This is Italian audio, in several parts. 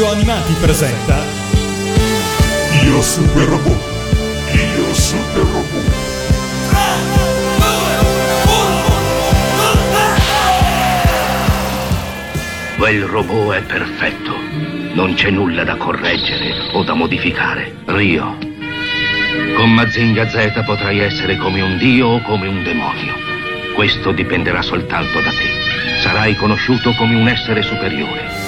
Radio Animati presenta Io Super Robot Io Super Robot Quel robot è perfetto. Non c'è nulla da correggere o da modificare. Rio. Con Mazinga Z potrai essere come un dio o come un demonio. Questo dipenderà soltanto da te. Sarai conosciuto come un essere superiore.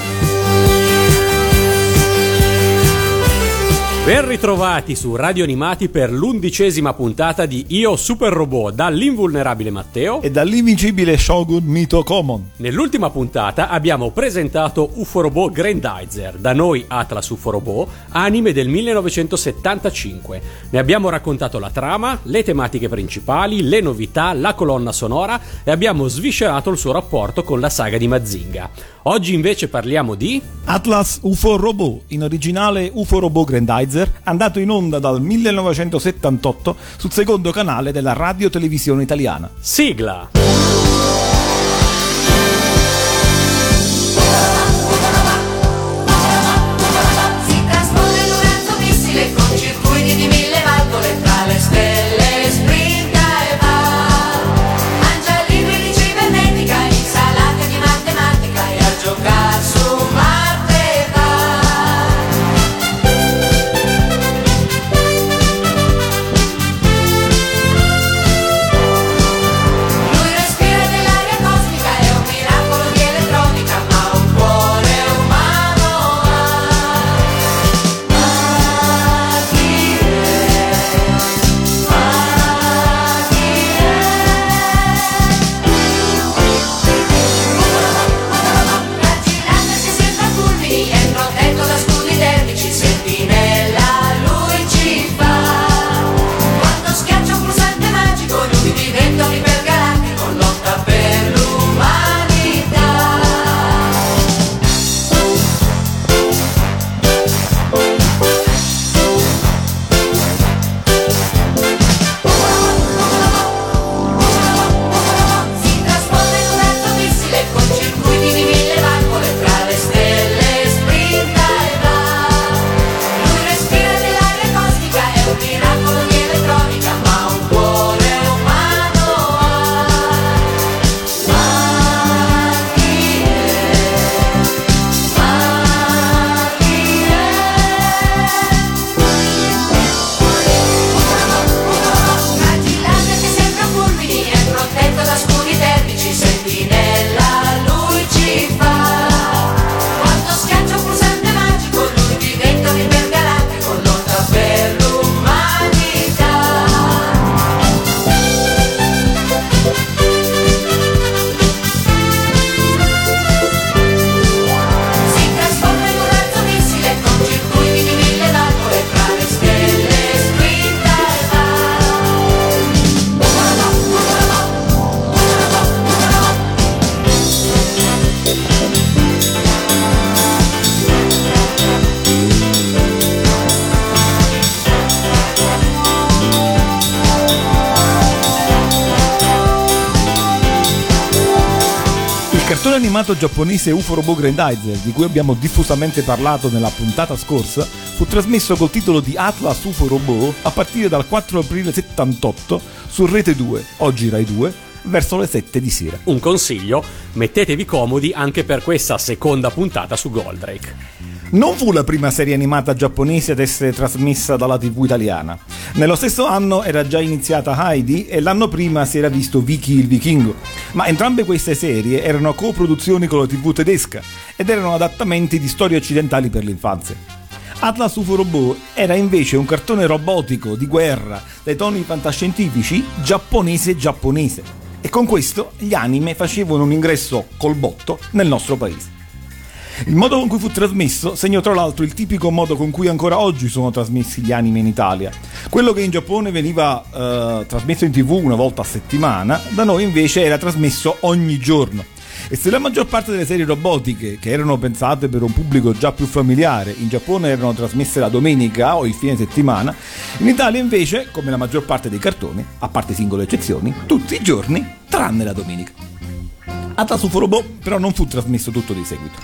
Ben ritrovati su Radio Animati per l'undicesima puntata di Io Super Robot dall'invulnerabile Matteo e dall'invincibile Shogun Mito Common. Nell'ultima puntata abbiamo presentato UFO Robot Grandizer, da noi Atlas UFO Robot, anime del 1975. Ne abbiamo raccontato la trama, le tematiche principali, le novità, la colonna sonora e abbiamo sviscerato il suo rapporto con la saga di Mazinga. Oggi invece parliamo di Atlas UFO Robot, in originale UFO Robot Grandizer, andato in onda dal 1978 sul secondo canale della radio televisione italiana. Sigla! Giapponese UFO Robot Grandizer, di cui abbiamo diffusamente parlato nella puntata scorsa, fu trasmesso col titolo di Atlas UFO Robot a partire dal 4 aprile 78 su Rete 2, oggi Rai 2, verso le 7 di sera. Un consiglio, mettetevi comodi anche per questa seconda puntata su Goldrake. Non fu la prima serie animata giapponese ad essere trasmessa dalla TV italiana. Nello stesso anno era già iniziata Heidi e l'anno prima si era visto Vicky il Vichingo. Ma entrambe queste serie erano coproduzioni con la TV tedesca ed erano adattamenti di storie occidentali per l'infanzia. Atlas UFO Robot era invece un cartone robotico di guerra dai toni fantascientifici giapponese giapponese. E con questo gli anime facevano un ingresso col botto nel nostro paese. Il modo con cui fu trasmesso segnò tra l'altro il tipico modo con cui ancora oggi sono trasmessi gli anime in Italia. Quello che in Giappone veniva eh, trasmesso in tv una volta a settimana, da noi invece era trasmesso ogni giorno. E se la maggior parte delle serie robotiche, che erano pensate per un pubblico già più familiare, in Giappone erano trasmesse la domenica o il fine settimana, in Italia invece, come la maggior parte dei cartoni, a parte singole eccezioni, tutti i giorni, tranne la domenica. Atlas UFO Robot però non fu trasmesso tutto di seguito,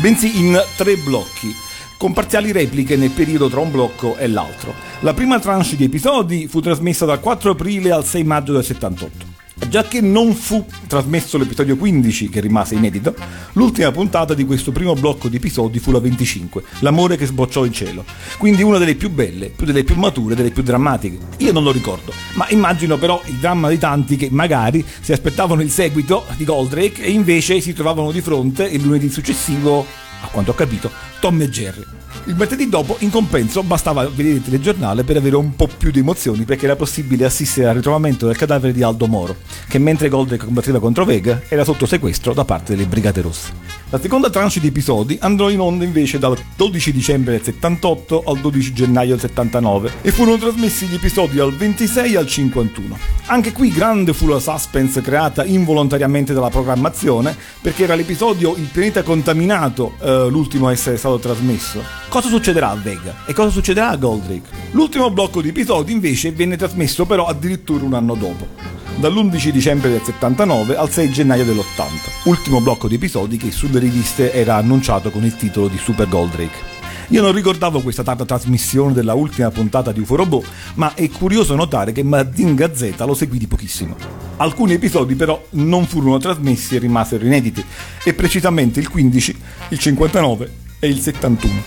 bensì in tre blocchi, con parziali repliche nel periodo tra un blocco e l'altro. La prima tranche di episodi fu trasmessa dal 4 aprile al 6 maggio del 78. Già che non fu trasmesso l'episodio 15, che rimase inedito, l'ultima puntata di questo primo blocco di episodi fu la 25, L'amore che sbocciò in cielo. Quindi una delle più belle, più delle più mature, delle più drammatiche. Io non lo ricordo, ma immagino però il dramma di tanti che magari si aspettavano il seguito di Goldrake e invece si trovavano di fronte il lunedì successivo, a quanto ho capito, Tom e Jerry. Il martedì dopo, in compenso, bastava vedere il telegiornale per avere un po' più di emozioni perché era possibile assistere al ritrovamento del cadavere di Aldo Moro, che mentre Goldrake combatteva contro Vega era sotto sequestro da parte delle Brigate Rosse. La seconda tranche di episodi andò in onda invece dal 12 dicembre del 78 al 12 gennaio del 79 e furono trasmessi gli episodi al 26 al 51. Anche qui grande fu la suspense creata involontariamente dalla programmazione perché era l'episodio Il pianeta contaminato eh, l'ultimo a essere stato trasmesso. Cosa succederà a Vega? E cosa succederà a Goldrake? L'ultimo blocco di episodi invece venne trasmesso però addirittura un anno dopo dall'11 dicembre del 79 al 6 gennaio dell'80, ultimo blocco di episodi che sulle riviste era annunciato con il titolo di Super Goldrake. Io non ricordavo questa tarda trasmissione della ultima puntata di UFO ma è curioso notare che Mazinga Z lo seguì di pochissimo. Alcuni episodi però non furono trasmessi e rimasero inediti, e precisamente il 15, il 59 e il 71.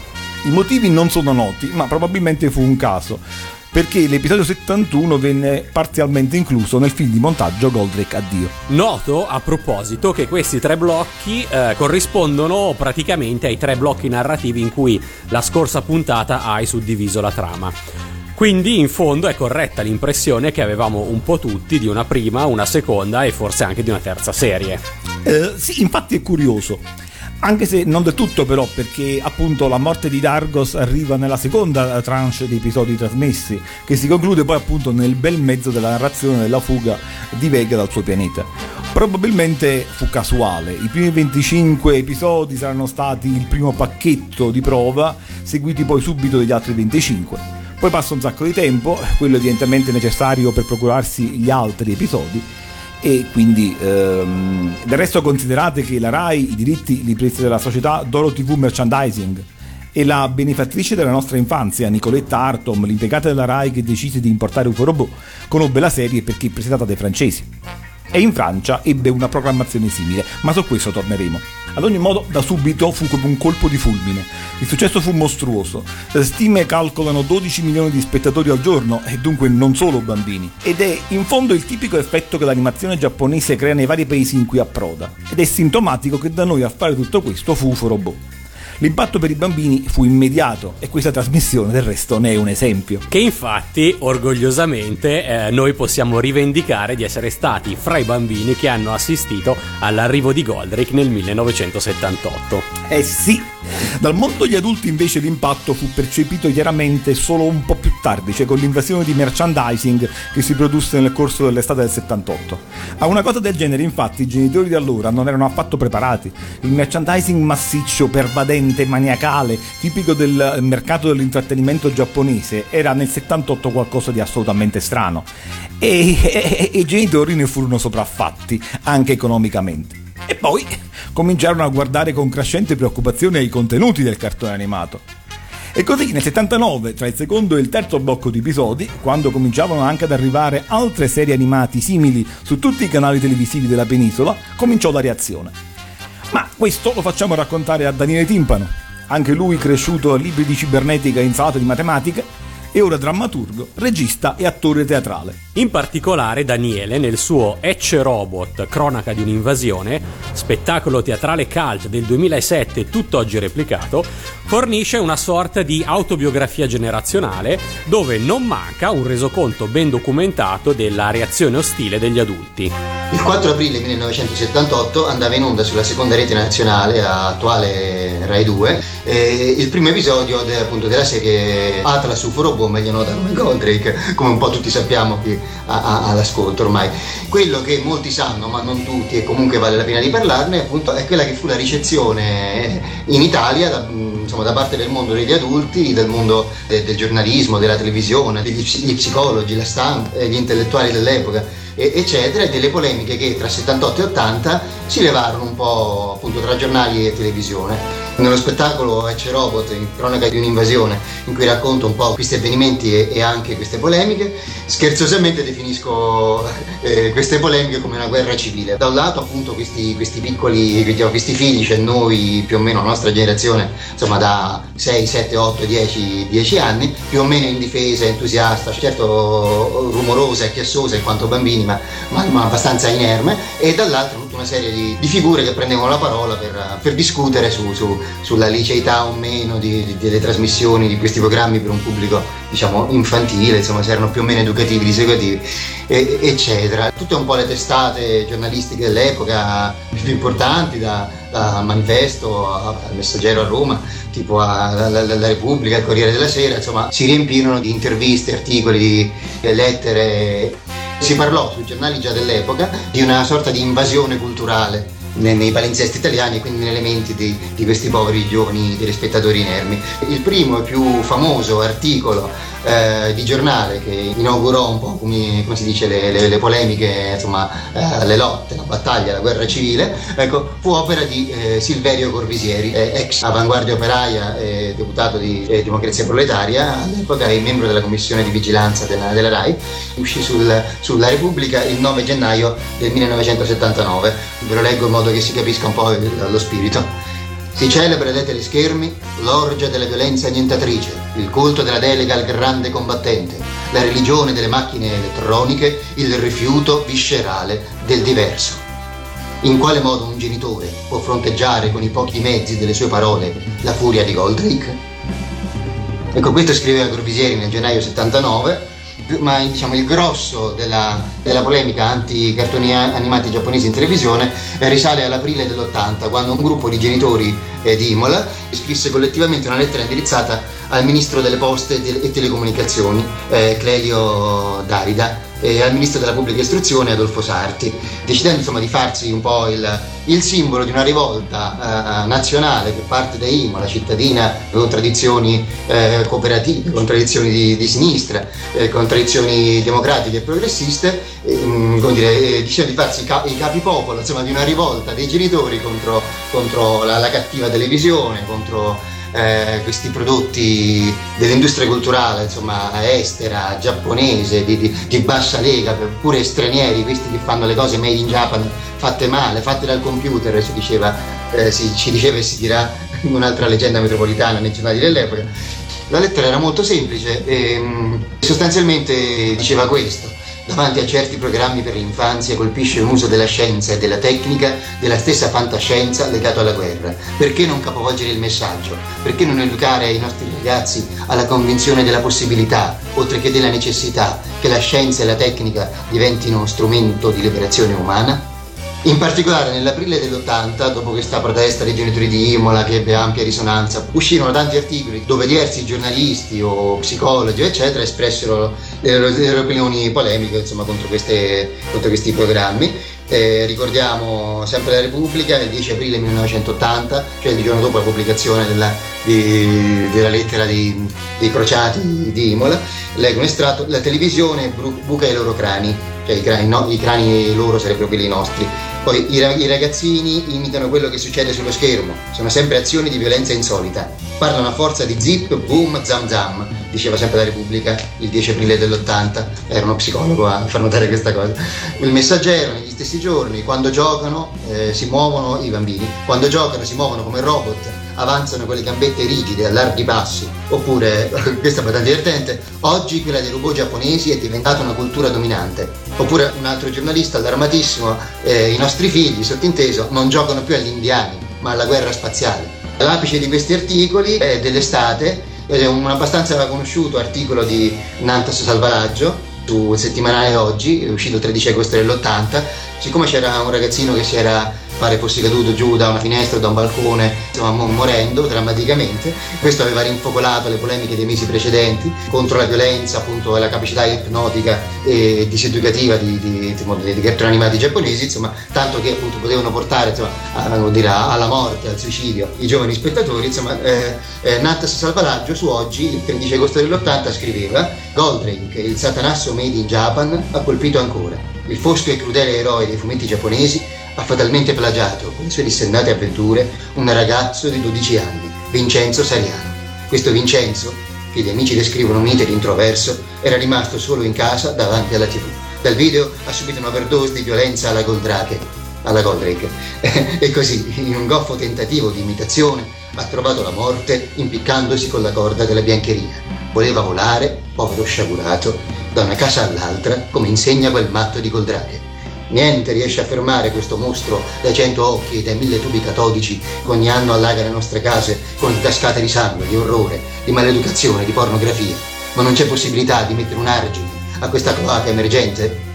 I motivi non sono noti, ma probabilmente fu un caso, perché l'episodio 71 venne parzialmente incluso nel film di montaggio Goldrake Addio. Noto a proposito che questi tre blocchi eh, corrispondono praticamente ai tre blocchi narrativi in cui la scorsa puntata hai suddiviso la trama. Quindi in fondo è corretta l'impressione che avevamo un po' tutti di una prima, una seconda e forse anche di una terza serie. Eh, sì, infatti è curioso. Anche se non del tutto però, perché appunto la morte di Dargos arriva nella seconda tranche di episodi trasmessi, che si conclude poi appunto nel bel mezzo della narrazione della fuga di Vega dal suo pianeta. Probabilmente fu casuale, i primi 25 episodi saranno stati il primo pacchetto di prova, seguiti poi subito dagli altri 25. Poi passa un sacco di tempo, quello evidentemente necessario per procurarsi gli altri episodi, e quindi ehm, del resto considerate che la RAI i diritti li prese dalla società Doro TV Merchandising e la benefattrice della nostra infanzia, Nicoletta Artom, l'impiegata della RAI che decise di importare UFO Robot, conobbe la serie perché presentata dai francesi. E in Francia ebbe una programmazione simile, ma su questo torneremo. Ad ogni modo, da subito fu come un colpo di fulmine. Il successo fu mostruoso. Le stime calcolano 12 milioni di spettatori al giorno, e dunque non solo bambini. Ed è in fondo il tipico effetto che l'animazione giapponese crea nei vari paesi in cui approda. Ed è sintomatico che da noi a fare tutto questo fu UFO Robot. L'impatto per i bambini fu immediato e questa trasmissione del resto ne è un esempio. Che infatti, orgogliosamente, eh, noi possiamo rivendicare di essere stati fra i bambini che hanno assistito all'arrivo di Goldrake nel 1978. Eh sì! Dal mondo degli adulti invece l'impatto fu percepito chiaramente solo un po' più tardi, cioè con l'invasione di merchandising che si produsse nel corso dell'estate del 78. A una cosa del genere infatti i genitori di allora non erano affatto preparati. Il merchandising massiccio, pervadente, maniacale, tipico del mercato dell'intrattenimento giapponese, era nel 78 qualcosa di assolutamente strano. E, e- e i genitori ne furono sopraffatti, anche economicamente. E poi cominciarono a guardare con crescente preoccupazione ai contenuti del cartone animato. E così nel 79, tra il secondo e il terzo blocco di episodi, quando cominciavano anche ad arrivare altre serie animati simili su tutti i canali televisivi della penisola, cominciò la reazione. Ma questo lo facciamo raccontare a Daniele Timpano, anche lui cresciuto a libri di cibernetica e insalate di matematica, e ora drammaturgo, regista e attore teatrale. In particolare Daniele nel suo Ecce Robot, cronaca di un'invasione, spettacolo teatrale cult del 2007 tutt'oggi replicato, fornisce una sorta di autobiografia generazionale dove non manca un resoconto ben documentato della reazione ostile degli adulti. Il 4 aprile 1978 andava in onda sulla seconda rete nazionale, attuale Rai 2, eh, il primo episodio appunto della serie Atlas UFO Robot, meglio noto come Goldrake, come un po' tutti sappiamo qui a- a- all'ascolto ormai. Quello che molti sanno, ma non tutti, e comunque vale la pena di parlarne, appunto, è quella che fu la ricezione in Italia da, insomma, da parte del mondo degli adulti, del mondo de- del giornalismo, della televisione, degli, gli psicologi, la stampa, eh, gli intellettuali dell'epoca eccetera, e delle polemiche che tra 78 e 80 si levarono un po' appunto tra giornali e televisione. Nello spettacolo Ecce Robot, in cronaca di un'invasione, in cui racconto un po' questi avvenimenti e, e anche queste polemiche, scherzosamente definisco eh, queste polemiche come una guerra civile. Da un lato appunto questi, questi piccoli, diciamo, questi figli, cioè noi più o meno la nostra generazione, insomma da 6, 7, 8, 10, 10 anni, più o meno indifesa, entusiasta, certo rumorosa e chiassosa in quanto bambini, ma, ma- abbastanza inerme, e dall'altro tutta una serie di, di figure che prendevano la parola per, per discutere su- su- sulla liceità o meno di- di- delle trasmissioni di questi programmi per un pubblico diciamo infantile, insomma se erano più o meno educativi, diseducativi, e- eccetera. Tutte un po' le testate giornalistiche dell'epoca più importanti, da, da Manifesto al Messaggero a Roma, tipo a- la, la- la Repubblica, il Corriere della Sera, insomma si riempirono di interviste, articoli, lettere. Si parlò sui giornali già dell'epoca di una sorta di invasione culturale nei, nei palinsesti italiani e quindi nelle menti di, di questi poveri giovani telespettatori inermi. Il primo e più famoso articolo eh, di giornale che inaugurò un po' come, come si dice le, le- le polemiche, insomma eh, le lotte, la battaglia, la guerra civile, ecco, fu opera di eh, Silverio Corvisieri, eh, ex avanguardia operaia e deputato di eh, Democrazia Proletaria, all'epoca e membro della commissione di vigilanza della, della RAI, uscì sul- sulla Repubblica il 9 gennaio del 1979. Ve lo leggo in modo che si capisca un po' lo spirito. Si celebra dai teleschermi l'orgia della violenza annientatrice, il culto della delega al grande combattente, la religione delle macchine elettroniche, il rifiuto viscerale del diverso. In quale modo un genitore può fronteggiare con i pochi mezzi delle sue parole la furia di Goldrake? Ecco, questo scriveva Corvisieri nel gennaio 79, ma diciamo il grosso della, della polemica anti-cartoni animati giapponesi in televisione eh, risale all'aprile dell'80, quando un gruppo di genitori eh, di Imola scrisse collettivamente una lettera indirizzata al ministro delle poste e tele- telecomunicazioni, eh, Clelio Darida, e al ministro della pubblica istruzione Adolfo Sarti, decidendo insomma di farsi un po' il, il simbolo di una rivolta eh, nazionale che parte da Imola, cittadina con tradizioni eh, cooperative, con tradizioni di, di sinistra, eh, con tradizioni democratiche e progressiste, eh, dire, eh, dicendo di farsi ca- i capipopolo insomma, di una rivolta dei genitori contro, contro la, la cattiva televisione, contro eh, questi prodotti dell'industria culturale, insomma, estera, giapponese, di, di- di bassa lega, pure stranieri, questi che fanno le cose made in Japan, fatte male, fatte dal computer, si diceva, eh, si, ci diceva e si dirà in un'altra leggenda metropolitana nei giornali dell'epoca. La lettera era molto semplice e mm, sostanzialmente diceva questo. Davanti a certi programmi per l'infanzia colpisce un uso della scienza e della tecnica della stessa fantascienza legato alla guerra. Perché non capovolgere il messaggio? Perché non educare i nostri ragazzi alla convinzione della possibilità, oltre che della necessità, che la scienza e la tecnica diventino strumento di liberazione umana? In particolare nell'aprile dell'80, dopo questa protesta dei genitori di Imola che ebbe ampia risonanza, uscirono tanti articoli dove diversi giornalisti o psicologi, eccetera, espressero le loro, opinioni polemiche insomma, contro, queste- contro questi programmi. Eh, ricordiamo sempre la Repubblica, il 10 aprile 1980, cioè il giorno dopo la pubblicazione della, di- della lettera di- dei crociati di Imola, leggo un estratto, la televisione buca i loro crani, cioè i crani, no- i crani loro sarebbero quelli nostri. Poi i, i ragazzini imitano quello che succede sullo schermo, sono sempre azioni di violenza insolita. Parlano a forza di zip, boom, zam zam, diceva sempre la Repubblica il 10 aprile dell'80, era uno psicologo a far notare questa cosa. Il messaggero negli stessi giorni, quando giocano eh, si muovono i bambini, quando giocano si muovono come robot, avanzano con le gambette rigide a larghi passi, oppure, questa è abbastanza divertente, oggi quella dei robot giapponesi è diventata una cultura dominante. Oppure un altro giornalista allarmatissimo, eh, i nostri figli, sottinteso, non giocano più agli indiani, ma alla guerra spaziale. L'apice di questi articoli è dell'estate, è un abbastanza conosciuto articolo di Nantas Salvaraggio su settimanale oggi, è uscito il 13 agosto dell'80, siccome c'era un ragazzino che si era pare fosse caduto giù da una finestra o da un balcone, insomma mo- morendo drammaticamente. Questo aveva rinfocolato le polemiche dei mesi precedenti contro la violenza, appunto la capacità ipnotica e diseducativa di, di, insomma, dei cartoni animati giapponesi, insomma, tanto che appunto potevano portare insomma, a- dire, alla morte, al suicidio i giovani spettatori. Insomma, eh, eh, Natas Salvaraggio su oggi, il 13 agosto dell'80, scriveva Goldrake, il satanasso made in Japan, ha colpito ancora. Il fosco e crudele eroe dei fumetti giapponesi ha fatalmente plagiato con le sue dissennate avventure un ragazzo di 12 anni, Vincenzo Sariano. Questo Vincenzo, che gli amici descrivono mite ed introverso, era rimasto solo in casa davanti alla tv. Dal video ha subito un'overdose di violenza alla Goldrake, alla Goldrake. e così, in un goffo tentativo di imitazione, ha trovato la morte impiccandosi con la corda della biancheria. Voleva volare, povero sciagurato, da una casa all'altra, come insegna quel matto di Goldrake. Niente riesce a fermare questo mostro dai cento occhi e dai mille tubi catodici che ogni anno allaga le nostre case con cascate di sangue, di orrore, di maleducazione, di pornografia. Ma non c'è possibilità di mettere un argine a questa cloaca emergente?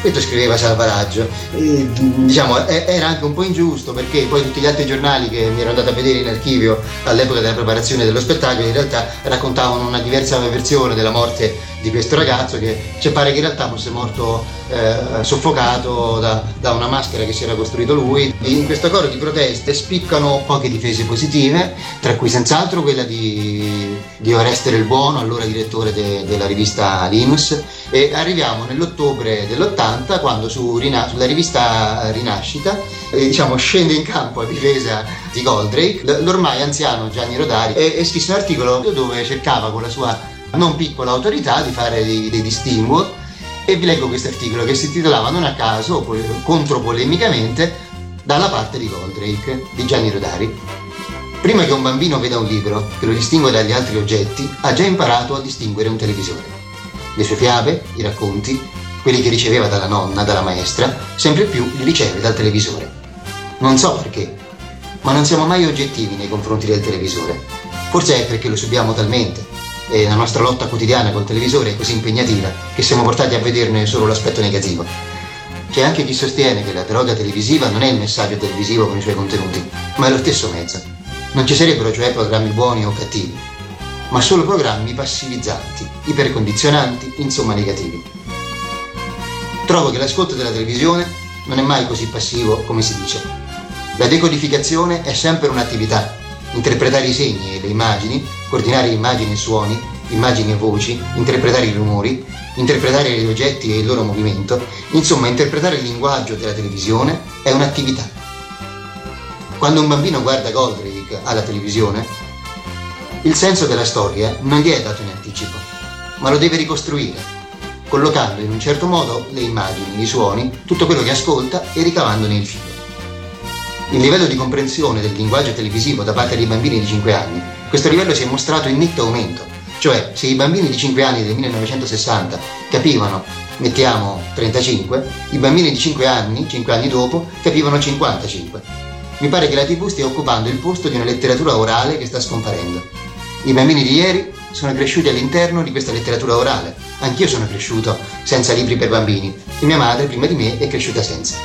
Questo scriveva Salvaraggio. E, diciamo, era anche un po' ingiusto perché poi tutti gli altri giornali che mi ero andato a vedere in archivio all'epoca della preparazione dello spettacolo in realtà raccontavano una diversa versione della morte di questo ragazzo che ci pare che in realtà fosse morto eh, soffocato da, da una maschera che si era costruito lui. In questo coro di proteste spiccano poche difese positive, tra cui senz'altro quella di, di Oreste il Buono, allora direttore de- della rivista Linus, e arriviamo nell'ottobre dell'80 quando su Rina- sulla rivista Rinascita eh, diciamo, scende in campo a difesa di Goldrake l- l'ormai anziano Gianni Rodari e, e scrisse un articolo dove cercava con la sua non piccola autorità di fare dei, dei distinguo e vi leggo questo articolo che si intitolava non a caso, contropolemicamente, dalla parte di Goldrake di Gianni Rodari. Prima che un bambino veda un libro che lo distingue dagli altri oggetti, ha già imparato a distinguere un televisore. Le sue fiabe, i racconti, quelli che riceveva dalla nonna, dalla maestra, sempre più li riceve dal televisore. Non so perché, ma non siamo mai oggettivi nei confronti del televisore. Forse è perché lo subiamo talmente e la nostra lotta quotidiana col televisore è così impegnativa che siamo portati a vederne solo l'aspetto negativo. C'è anche chi sostiene che la droga televisiva non è il messaggio televisivo con i suoi contenuti, ma è lo stesso mezzo. Non ci sarebbero cioè programmi buoni o cattivi, ma solo programmi passivizzanti, ipercondizionanti, insomma negativi. Trovo che l'ascolto della televisione non è mai così passivo come si dice. La decodificazione è sempre un'attività. Interpretare i segni e le immagini, coordinare immagini e suoni, immagini e voci, interpretare i rumori, interpretare gli oggetti e il loro movimento, insomma interpretare il linguaggio della televisione è un'attività. Quando un bambino guarda Goldrake alla televisione, il senso della storia non gli è dato in anticipo, ma lo deve ricostruire, collocando in un certo modo le immagini, i suoni, tutto quello che ascolta e ricavandone il filo. Il livello di comprensione del linguaggio televisivo da parte dei bambini di 5 anni, questo livello si è mostrato in netto aumento, cioè se i bambini di 5 anni del 1960 capivano, mettiamo 35, i bambini di 5 anni, 5 anni dopo, capivano 55. Mi pare che la TV stia occupando il posto di una letteratura orale che sta scomparendo. I bambini di ieri sono cresciuti all'interno di questa letteratura orale. Anch'io sono cresciuto senza libri per bambini e mia madre, prima di me, è cresciuta senza.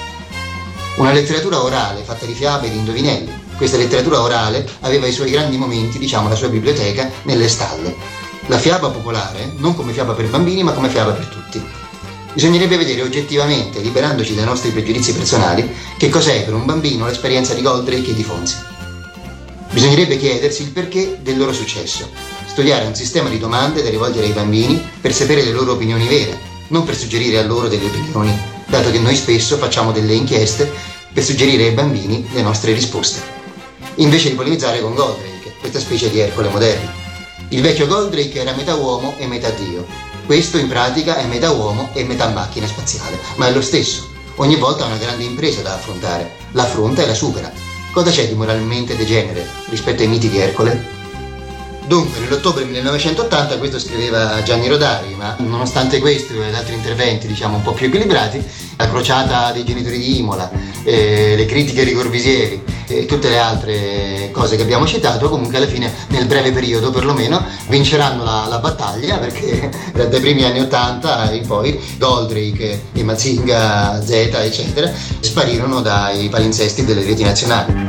Una letteratura orale fatta di fiabe e di indovinelli. Questa letteratura orale aveva i suoi grandi momenti, diciamo la sua biblioteca, nelle stalle. La fiaba popolare, non come fiaba per bambini, ma come fiaba per tutti. Bisognerebbe vedere oggettivamente, liberandoci dai nostri pregiudizi personali, che cos'è per un bambino l'esperienza di Goldrake e di Fonzi. Bisognerebbe chiedersi il perché del loro successo, studiare un sistema di domande da rivolgere ai bambini per sapere le loro opinioni vere, non per suggerire a loro delle opinioni, dato che noi spesso facciamo delle inchieste per suggerire ai bambini le nostre risposte, invece di polemizzare con Goldrake, questa specie di Ercole moderno. Il vecchio Goldrake era metà uomo e metà dio. Questo in pratica è metà uomo e metà macchina spaziale, ma è lo stesso. Ogni volta ha una grande impresa da affrontare. L'affronta e la supera. Cosa c'è di moralmente degenere rispetto ai miti di Ercole? Dunque, nell'ottobre 1980 questo scriveva Gianni Rodari, ma nonostante questo ed altri interventi, diciamo, un po' più equilibrati, la crociata dei genitori di Imola, eh, le critiche rigorvisieri e tutte le altre cose che abbiamo citato, comunque alla fine, nel breve periodo perlomeno, vinceranno la, la battaglia perché dai primi anni 80 in poi Goldrake e Mazinga Z, eccetera, sparirono dai palinsesti delle reti nazionali.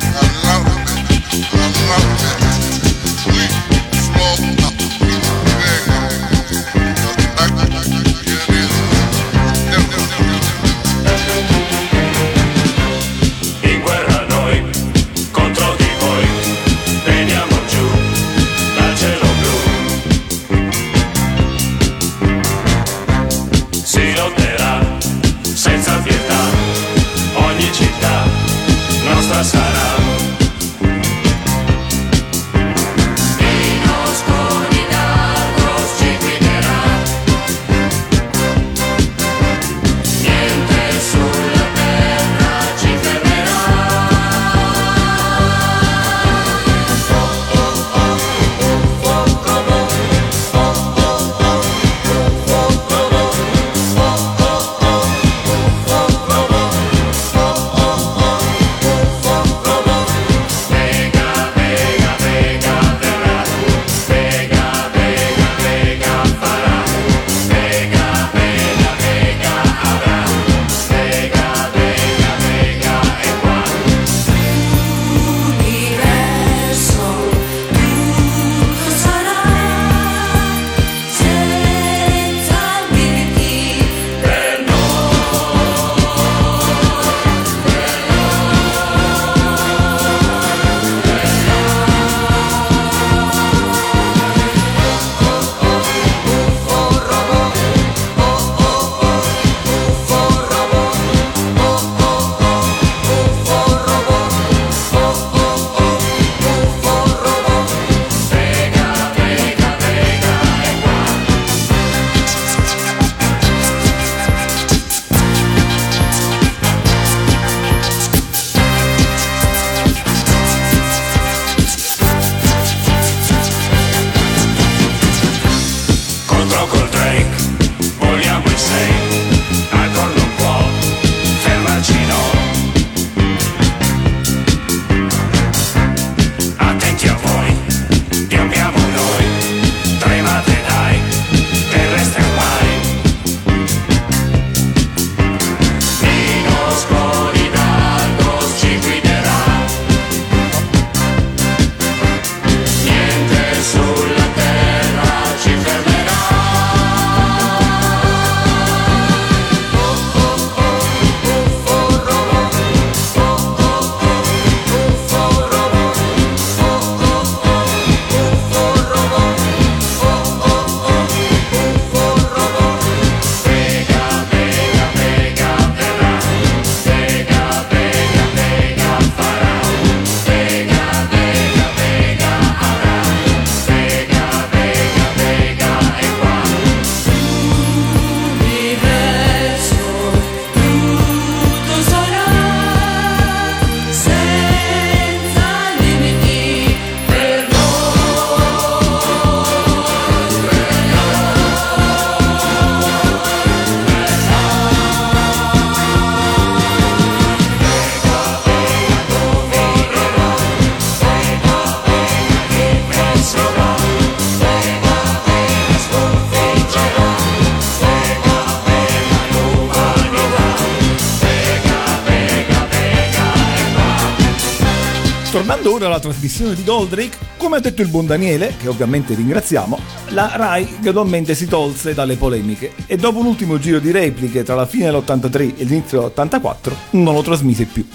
Alla trasmissione di Goldrake, come ha detto il buon Daniele, che ovviamente ringraziamo, la Rai gradualmente si tolse dalle polemiche e dopo un ultimo giro di repliche tra la fine dell'83 e l'inizio dell'84 non lo trasmise più.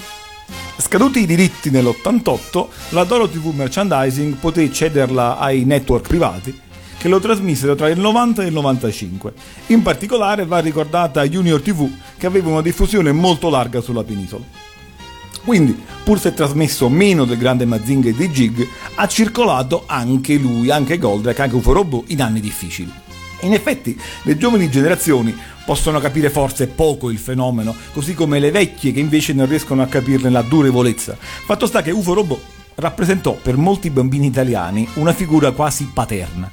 Scaduti i diritti nell'88, la Doro TV Merchandising poté cederla ai network privati che lo trasmisero tra il 90 e il 95. In particolare va ricordata Junior TV che aveva una diffusione molto larga sulla penisola. Quindi, pur se trasmesso meno del grande Mazinga e di Jig, ha circolato anche lui, anche Goldrake, anche UFO Robot in anni difficili. In effetti, le giovani generazioni possono capire forse poco il fenomeno, così come le vecchie che invece non riescono a capirne la durevolezza. Fatto sta che UFO Robot rappresentò per molti bambini italiani una figura quasi paterna.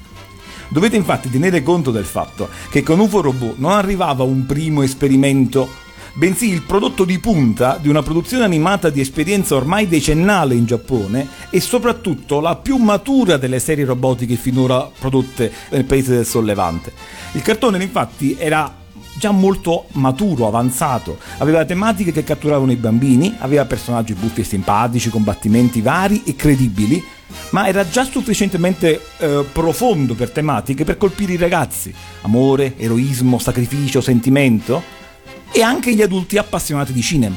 Dovete infatti tenere conto del fatto che con UFO Robot non arrivava un primo esperimento bensì il prodotto di punta di una produzione animata di esperienza ormai decennale in Giappone e soprattutto la più matura delle serie robotiche finora prodotte nel paese del Sollevante. Il cartone infatti era già molto maturo, avanzato, aveva tematiche che catturavano i bambini, aveva personaggi buffi e simpatici, combattimenti vari e credibili, ma era già sufficientemente eh, profondo per tematiche per colpire i ragazzi, amore, eroismo, sacrificio, sentimento e anche gli adulti appassionati di cinema.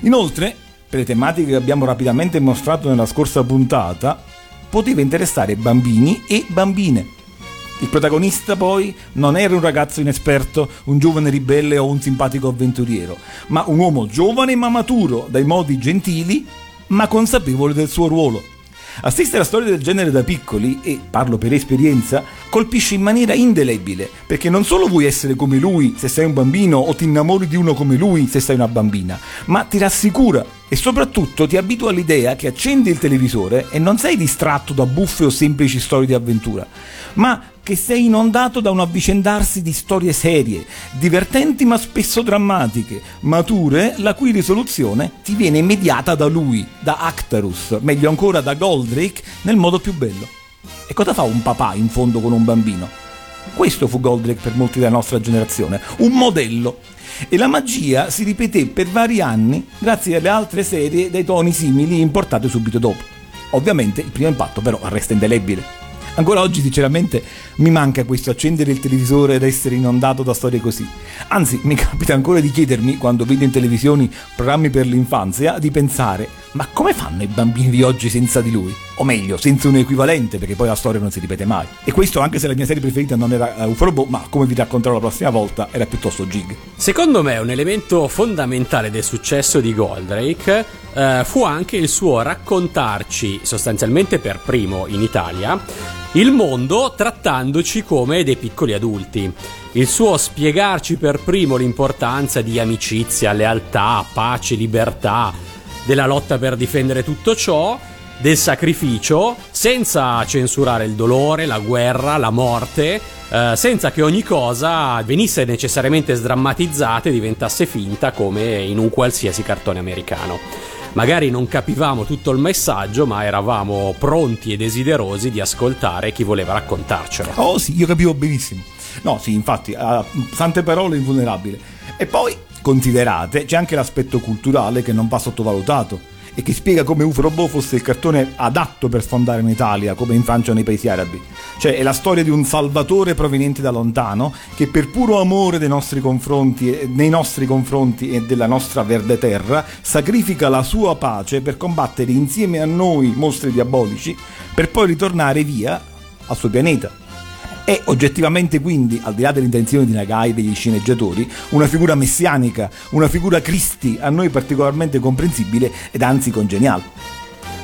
Inoltre, per le tematiche che abbiamo rapidamente mostrato nella scorsa puntata, poteva interessare bambini e bambine. Il protagonista poi non era un ragazzo inesperto, un giovane ribelle o un simpatico avventuriero, ma un uomo giovane ma maturo, dai modi gentili, ma consapevole del suo ruolo. Assistere a storie del genere da piccoli, e parlo per esperienza, colpisce in maniera indelebile, perché non solo vuoi essere come lui se sei un bambino o ti innamori di uno come lui se sei una bambina, ma ti rassicura e soprattutto ti abitua all'idea che accendi il televisore e non sei distratto da buffe o semplici storie di avventura, ma che sei inondato da un avvicendarsi di storie serie, divertenti ma spesso drammatiche, mature, la cui risoluzione ti viene immediata da lui, da Actarus, meglio ancora da Goldrake, nel modo più bello. E cosa fa un papà in fondo con un bambino? Questo fu Goldrake per molti della nostra generazione, un modello. E la magia si ripeté per vari anni grazie alle altre serie dai toni simili importate subito dopo. Ovviamente il primo impatto però resta indelebile. Ancora oggi sinceramente mi manca questo accendere il televisore ed essere inondato da storie così. Anzi, mi capita ancora di chiedermi, quando vedo in televisioni programmi per l'infanzia, di pensare, ma come fanno i bambini di oggi senza di lui? O meglio, senza un equivalente, perché poi la storia non si ripete mai. E questo anche se la mia serie preferita non era uh, UFO Robot, ma come vi racconterò la prossima volta, era piuttosto Jig. Secondo me un elemento fondamentale del successo di Goldrake eh, fu anche il suo raccontarci, sostanzialmente per primo in Italia, il mondo trattandoci come dei piccoli adulti. Il suo spiegarci per primo l'importanza di amicizia, lealtà, pace, libertà, della lotta per difendere tutto ciò, del sacrificio, senza censurare il dolore, la guerra, la morte, eh, senza che ogni cosa venisse necessariamente sdrammatizzata e diventasse finta come in un qualsiasi cartone americano. Magari non capivamo tutto il messaggio, ma eravamo pronti e desiderosi di ascoltare chi voleva raccontarcelo. Oh sì, io capivo benissimo. No, sì, infatti, a tante parole invulnerabile. E poi, considerate, c'è anche l'aspetto culturale che non va sottovalutato e che spiega come UFO Robot fosse il cartone adatto per sfondare in Italia, come in Francia o nei paesi arabi. Cioè, è la storia di un salvatore proveniente da lontano che per puro amore dei nostri confronti, nei nostri confronti e della nostra verde terra, sacrifica la sua pace per combattere insieme a noi mostri diabolici, per poi ritornare via al suo pianeta. È oggettivamente quindi, al di là delle intenzioni di Nagai e degli sceneggiatori, una figura messianica, una figura Cristi, a noi particolarmente comprensibile ed anzi congeniale.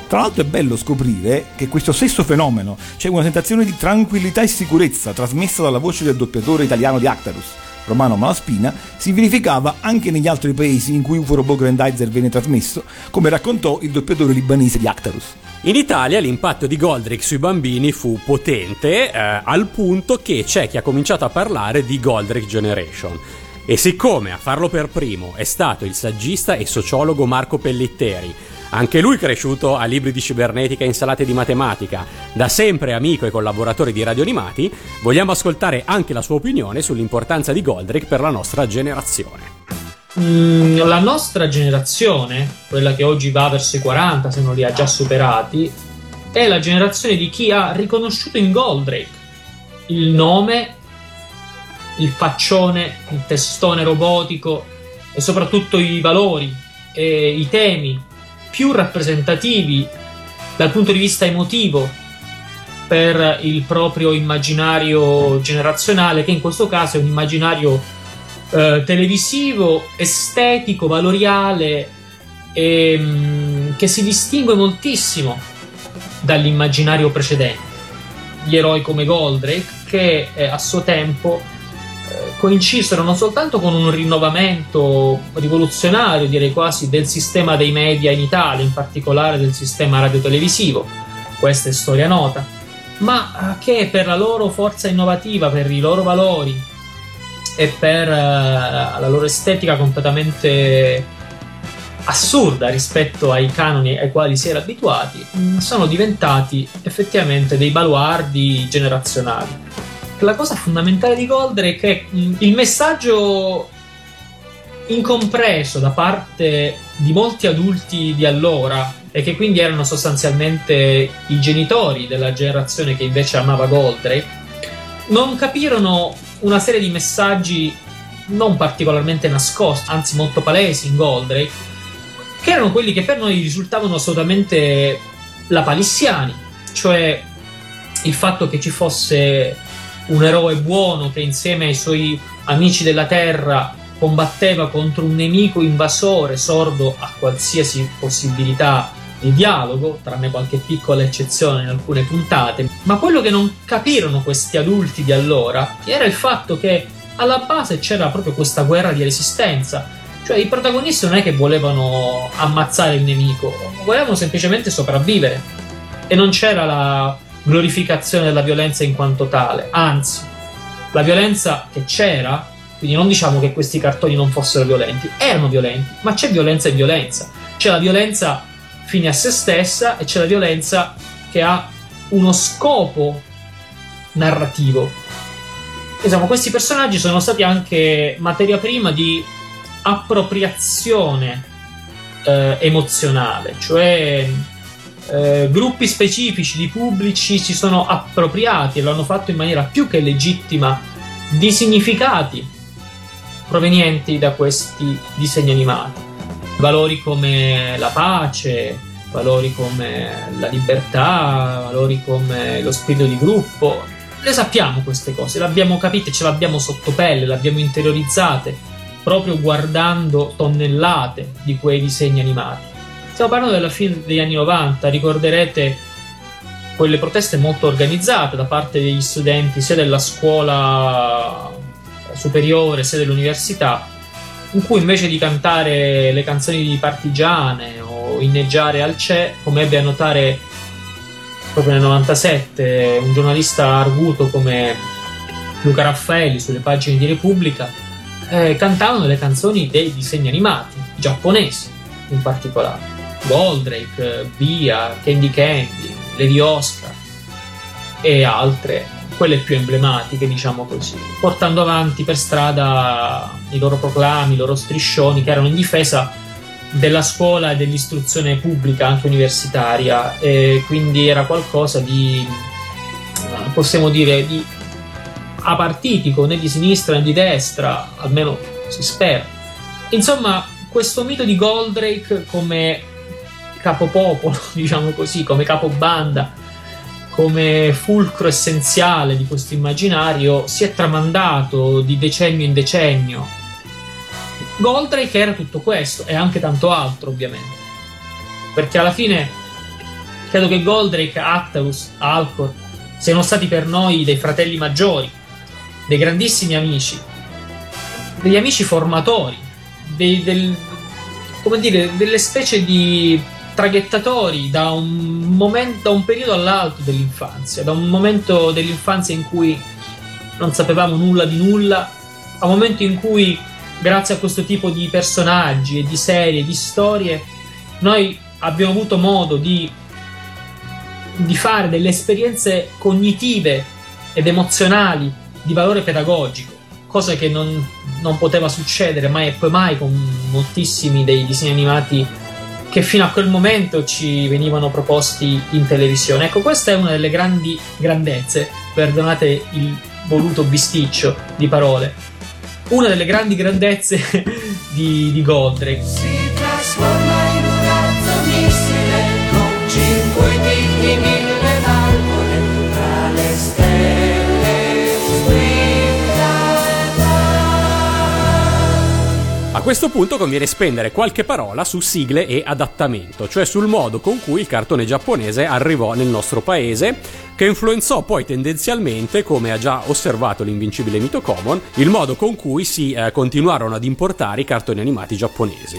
Tra l'altro è bello scoprire che questo stesso fenomeno, c'è una sensazione di tranquillità e sicurezza trasmessa dalla voce del doppiatore italiano di Actarus, Romano Malaspina, si verificava anche negli altri paesi in cui UFO Robot Grandizer venne trasmesso, come raccontò il doppiatore libanese di Actarus. In Italia l'impatto di Goldrake sui bambini fu potente eh, al punto che c'è chi ha cominciato a parlare di Goldrake Generation. E siccome a farlo per primo è stato il saggista e sociologo Marco Pellitteri, anche lui cresciuto a libri di cibernetica e insalate di matematica, da sempre amico e collaboratore di Radio Animati, vogliamo ascoltare anche la sua opinione sull'importanza di Goldrake per la nostra generazione. Mm, la nostra generazione, quella che oggi va verso i 40, se non li ha già superati, è la generazione di chi ha riconosciuto in Goldrake il nome, il faccione, il testone robotico e soprattutto i valori e i temi più rappresentativi dal punto di vista emotivo per il proprio immaginario generazionale, che in questo caso è un immaginario eh, televisivo, estetico, valoriale, ehm, che si distingue moltissimo dall'immaginario precedente. Gli eroi come Goldrake, che eh, a suo tempo eh, coincisero non soltanto con un rinnovamento rivoluzionario, direi quasi, del sistema dei media in Italia, in particolare del sistema radiotelevisivo, questa è storia nota, ma eh, che per la loro forza innovativa, per i loro valori e per eh, la loro estetica completamente assurda rispetto ai canoni ai quali si era abituati, mh, sono diventati effettivamente dei baluardi generazionali. La cosa fondamentale di Goldrake è mh, il messaggio incompreso da parte di molti adulti di allora e che quindi erano sostanzialmente i genitori della generazione che invece amava Goldrake, non capirono una serie di messaggi non particolarmente nascosti, anzi molto palesi in Goldrake, che erano quelli che per noi risultavano assolutamente lapalissiani, cioè il fatto che ci fosse un eroe buono che insieme ai suoi amici della Terra combatteva contro un nemico invasore sordo a qualsiasi possibilità di dialogo, tranne qualche piccola eccezione in alcune puntate. Ma quello che non capirono questi adulti di allora era il fatto che alla base c'era proprio questa guerra di resistenza. Cioè i protagonisti non è che volevano ammazzare il nemico, volevano semplicemente sopravvivere. E non c'era la glorificazione della violenza in quanto tale, anzi, la violenza che c'era, quindi non diciamo che questi cartoni non fossero violenti, erano violenti, ma c'è violenza e violenza. C'è la violenza fine a se stessa e c'è la violenza che ha uno scopo narrativo. Diciamo, questi personaggi sono stati anche materia prima di appropriazione eh, emozionale, cioè eh, gruppi specifici di pubblici si sono appropriati e lo hanno fatto in maniera più che legittima di significati provenienti da questi disegni animati. Valori come la pace, valori come la libertà, valori come lo spirito di gruppo. Le sappiamo queste cose, le abbiamo capite, ce le abbiamo sotto pelle, le abbiamo interiorizzate proprio guardando tonnellate di quei disegni animati. Stiamo parlando della fine degli anni 90, ricorderete quelle proteste molto organizzate da parte degli studenti sia della scuola superiore sia dell'università, in cui invece di cantare le canzoni di partigiane o inneggiare al CE, come ebbe a notare proprio nel 97 un giornalista arguto come Luca Raffaelli sulle pagine di Repubblica, eh, cantavano le canzoni dei disegni animati, giapponesi in particolare. Goldrake, Bia, Candy Candy, Lady Oscar e altre, quelle più emblematiche, diciamo così, portando avanti per strada i loro proclami, i loro striscioni che erano in difesa della scuola e dell'istruzione pubblica, anche universitaria, e quindi era qualcosa di, possiamo dire, di apartitico, né di sinistra né di destra, almeno si spera. Insomma, questo mito di Goldrake come capopopolo, diciamo così, come capobanda, come fulcro essenziale di questo immaginario, si è tramandato di decennio in decennio. Goldrake era tutto questo e anche tanto altro, ovviamente. Perché alla fine credo che Goldrake, Actaus, Alcor siano stati per noi dei fratelli maggiori, dei grandissimi amici, degli amici formatori, dei, del- come dire, delle specie di traghettatori da un, momento, da un periodo all'altro dell'infanzia, da un momento dell'infanzia in cui non sapevamo nulla di nulla, a un momento in cui, grazie a questo tipo di personaggi e di serie, di storie, noi abbiamo avuto modo di, di fare delle esperienze cognitive ed emozionali di valore pedagogico, cosa che non, non poteva succedere mai e poi mai con moltissimi dei disegni animati che fino a quel momento ci venivano proposti in televisione. Ecco, questa è una delle grandi grandezze, perdonate il voluto bisticcio di parole, una delle grandi grandezze di, di Goldrake. Questo punto conviene spendere qualche parola su sigle e adattamento, cioè sul modo con cui il cartone giapponese arrivò nel nostro paese, che influenzò poi tendenzialmente, come ha già osservato l'invincibile Mito Common, il modo con cui si eh, continuarono ad importare i cartoni animati giapponesi.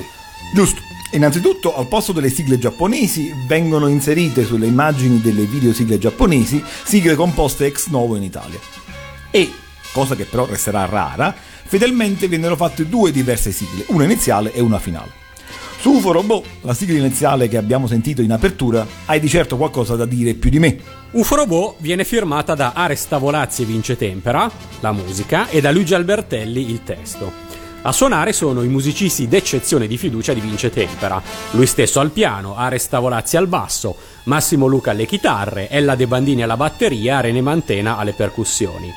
Giusto. Innanzitutto, al posto delle sigle giapponesi, vengono inserite sulle immagini delle videosigle giapponesi sigle composte ex novo in Italia. E, cosa che però resterà rara, Fedelmente vennero fatte due diverse sigle, una iniziale e una finale. Su UFO Robot, la sigla iniziale che abbiamo sentito in apertura, hai di certo qualcosa da dire più di me. UFO Robot viene firmata da Ares Tavolazzi e Vince Tempera, la musica, e da Luigi Albertelli il testo. A suonare sono i musicisti d'eccezione di fiducia di Vince Tempera, lui stesso al piano, Ares Tavolazzi al basso, Massimo Luca alle chitarre, Ella De Bandini alla batteria, Rene Mantena alle percussioni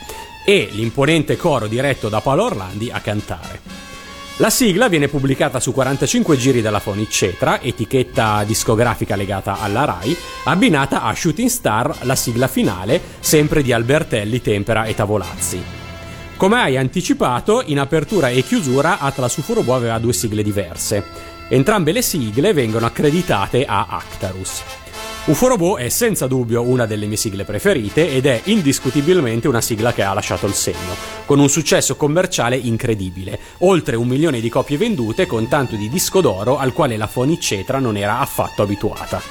e l'imponente coro diretto da Paolo Orlandi a cantare. La sigla viene pubblicata su 45 giri dalla Foniccetra, etichetta discografica legata alla RAI, abbinata a Shooting Star, la sigla finale, sempre di Albertelli, Tempera e Tavolazzi. Come hai anticipato, in apertura e chiusura Atlas Ufurobo aveva due sigle diverse. Entrambe le sigle vengono accreditate a Actarus. Uforobo è senza dubbio una delle mie sigle preferite ed è indiscutibilmente una sigla che ha lasciato il segno, con un successo commerciale incredibile, oltre un milione di copie vendute con tanto di disco d'oro al quale la Foniccetra non era affatto abituata.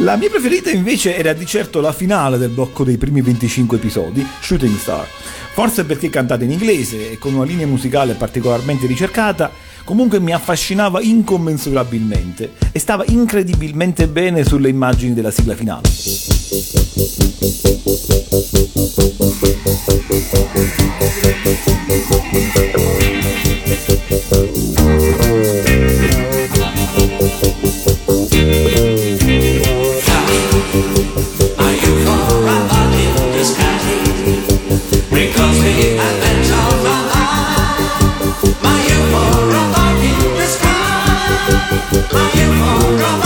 La mia preferita invece era di certo la finale del blocco dei primi 25 episodi, Shooting Star. Forse perché cantata in inglese e con una linea musicale particolarmente ricercata, comunque mi affascinava incommensurabilmente e stava incredibilmente bene sulle immagini della sigla finale. E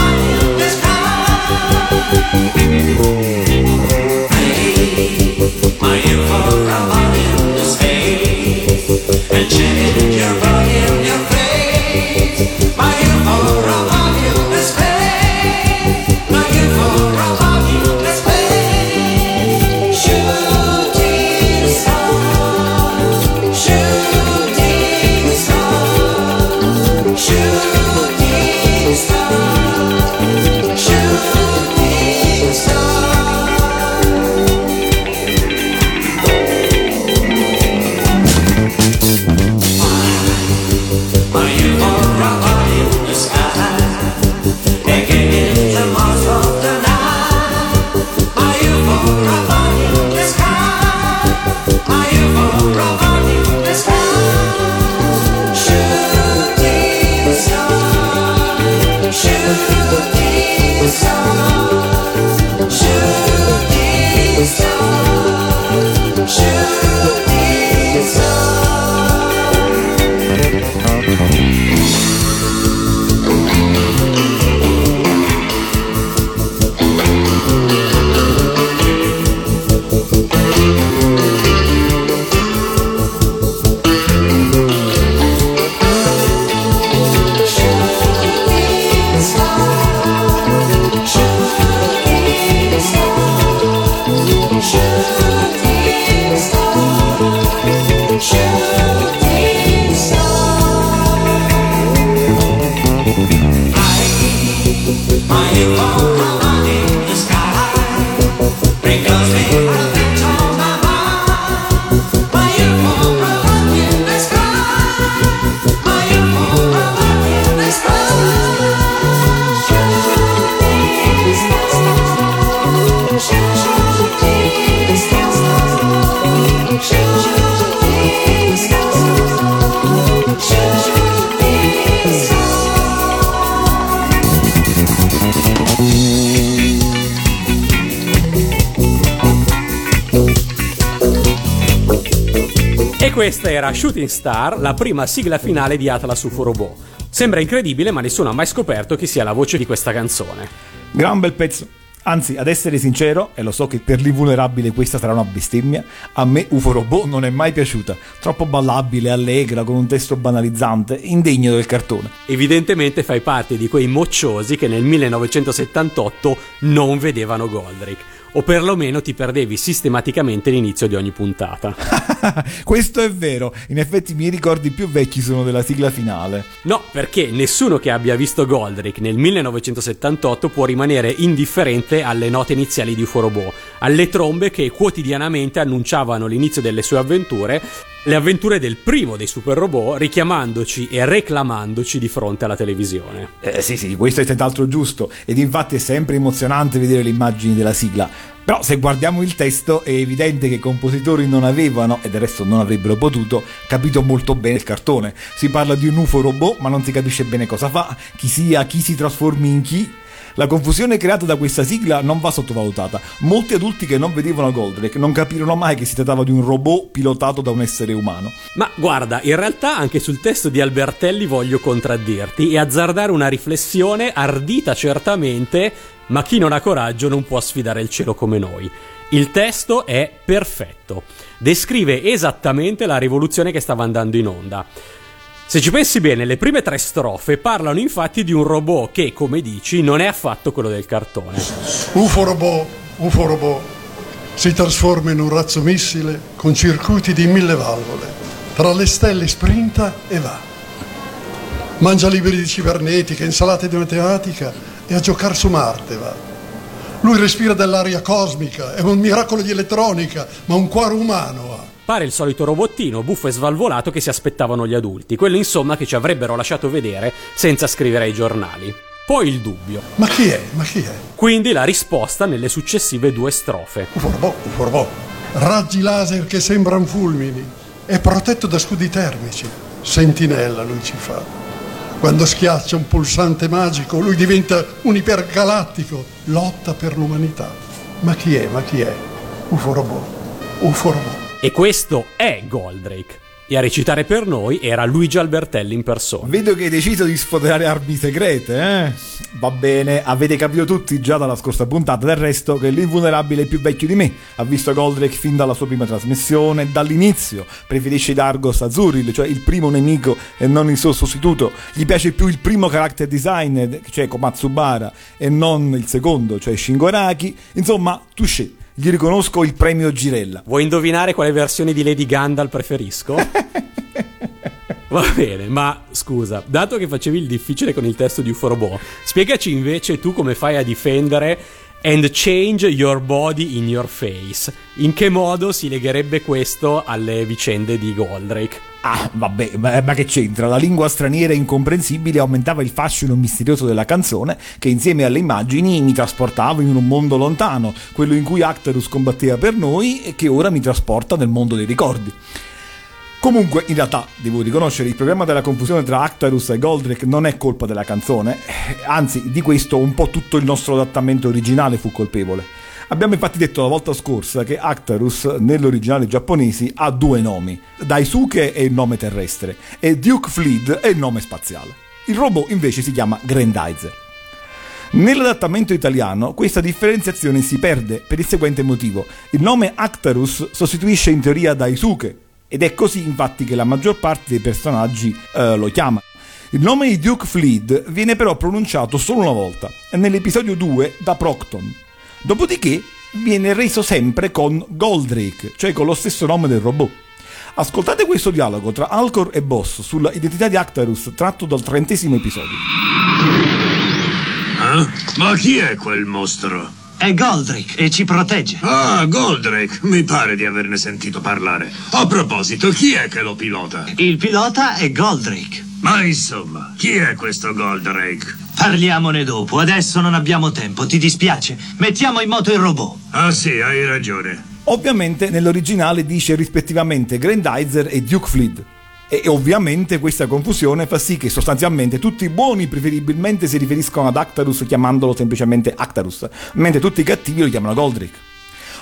questa era Shooting Star, la prima sigla finale di Atlas UFO Robot. Sembra incredibile, ma nessuno ha mai scoperto chi sia la voce di questa canzone. Gran bel pezzo. Anzi, ad essere sincero, e lo so che per l'invulnerabile questa sarà una bestemmia, a me UFO Robot non è mai piaciuta. Troppo ballabile, allegra, con un testo banalizzante, indegno del cartone. Evidentemente fai parte di quei mocciosi che nel 1978 non vedevano Goldrick. O perlomeno ti perdevi sistematicamente l'inizio di ogni puntata. Questo è vero, in effetti i miei ricordi più vecchi sono della sigla finale. No, perché nessuno che abbia visto Goldrick nel 1978 può rimanere indifferente alle note iniziali di UFO Robot, alle trombe che quotidianamente annunciavano l'inizio delle sue avventure le avventure del primo dei super robot richiamandoci e reclamandoci di fronte alla televisione. Eh, sì, sì, questo è senz'altro giusto. Ed infatti è sempre emozionante vedere le immagini della sigla. Però se guardiamo il testo è evidente che i compositori non avevano, e del resto non avrebbero potuto, capito molto bene il cartone. Si parla di un UFO robot, ma non si capisce bene cosa fa, chi sia, chi si trasformi in chi. La confusione creata da questa sigla non va sottovalutata. Molti adulti che non vedevano Goldrake non capirono mai che si trattava di un robot pilotato da un essere umano. Ma guarda, in realtà anche sul testo di Albertelli voglio contraddirti e azzardare una riflessione ardita certamente, ma chi non ha coraggio non può sfidare il cielo come noi. Il testo è perfetto, descrive esattamente la rivoluzione che stava andando in onda. Se ci pensi bene, le prime tre strofe parlano infatti di un robot che, come dici, non è affatto quello del cartone. UFO robot, UFO robot, si trasforma in un razzo missile con circuiti di mille valvole. Tra le stelle sprinta e va. Mangia libri di cibernetica, insalate di matematica e a giocare su Marte va. Lui respira dell'aria cosmica, è un miracolo di elettronica, ma un cuore umano ha. Pare il solito robottino buffo e svalvolato che si aspettavano gli adulti, quello insomma che ci avrebbero lasciato vedere senza scrivere ai giornali. Poi il dubbio. Ma chi è? Ma chi è? Quindi la risposta nelle successive due strofe. UFO robot, UFO robot. Raggi laser che sembrano fulmini. È protetto da scudi termici. Sentinella lui ci fa. Quando schiaccia un pulsante magico, lui diventa un ipergalattico. Lotta per l'umanità. Ma chi è? Ma chi è? UFO robot. E questo è Goldrake. E a recitare per noi era Luigi Albertelli in persona. Vedo che hai deciso di sfoderare armi segrete, eh? Va bene, avete capito tutti già dalla scorsa puntata del resto che l'invulnerabile è più vecchio di me. Ha visto Goldrake fin dalla sua prima trasmissione, dall'inizio. Preferisce Dargos a Zuril, cioè il primo nemico e non il suo sostituto. Gli piace più il primo character design, cioè Komatsubara, e non il secondo, cioè Shingoraki. Insomma, touché. Gli riconosco il premio Girella. Vuoi indovinare quale versione di Lady Gandalf preferisco? Va bene, ma scusa, dato che facevi il difficile con il testo di UFO Robot, spiegaci invece tu come fai a difendere and change your body in your face. In che modo si legherebbe questo alle vicende di Goldrake? Ah, vabbè, ma, ma che c'entra? La lingua straniera incomprensibile aumentava il fascino misterioso della canzone che insieme alle immagini mi trasportava in un mondo lontano, quello in cui Actarus combatteva per noi e che ora mi trasporta nel mondo dei ricordi. Comunque, in realtà, devo riconoscere, il problema della confusione tra Actarus e Goldrake non è colpa della canzone, eh, anzi, di questo un po' tutto il nostro adattamento originale fu colpevole. Abbiamo infatti detto la volta scorsa che Actarus, nell'originale giapponese, ha due nomi. Daisuke è il nome terrestre e Duke Fleet è il nome spaziale. Il robot invece si chiama Grandizer. Nell'adattamento italiano questa differenziazione si perde per il seguente motivo. Il nome Actarus sostituisce in teoria Daisuke ed è così infatti che la maggior parte dei personaggi eh, lo chiama. Il nome di Duke Fleet viene però pronunciato solo una volta, nell'episodio 2 da Procton. Dopodiché viene reso sempre con Goldrake, cioè con lo stesso nome del robot. Ascoltate questo dialogo tra Alcor e Boss sulla identità di Actarus tratto dal trentesimo episodio. Eh? Ma chi è quel mostro? È Goldrake e ci protegge. Ah, Goldrake. Mi pare di averne sentito parlare. A proposito, chi è che lo pilota? Il pilota è Goldrake. Ma insomma, chi è questo Goldrake? Parliamone dopo, adesso non abbiamo tempo, ti dispiace? Mettiamo in moto il robot. Ah sì, hai ragione. Ovviamente nell'originale dice rispettivamente Grandizer e Duke Fleet. E ovviamente questa confusione fa sì che sostanzialmente tutti i buoni preferibilmente si riferiscono ad Actarus chiamandolo semplicemente Actarus, mentre tutti i cattivi lo chiamano Goldrake.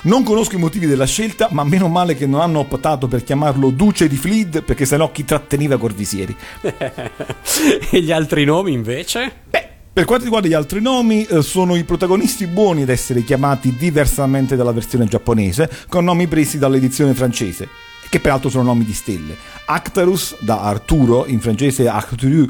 Non conosco i motivi della scelta, ma meno male che non hanno optato per chiamarlo Duce di Fleet, perché sennò chi tratteniva corvisieri. e gli altri nomi invece? Beh, per quanto riguarda gli altri nomi, eh, sono i protagonisti buoni ad essere chiamati diversamente dalla versione giapponese, con nomi presi dall'edizione francese che peraltro sono nomi di stelle. Actarus da Arturo, in francese Arturu,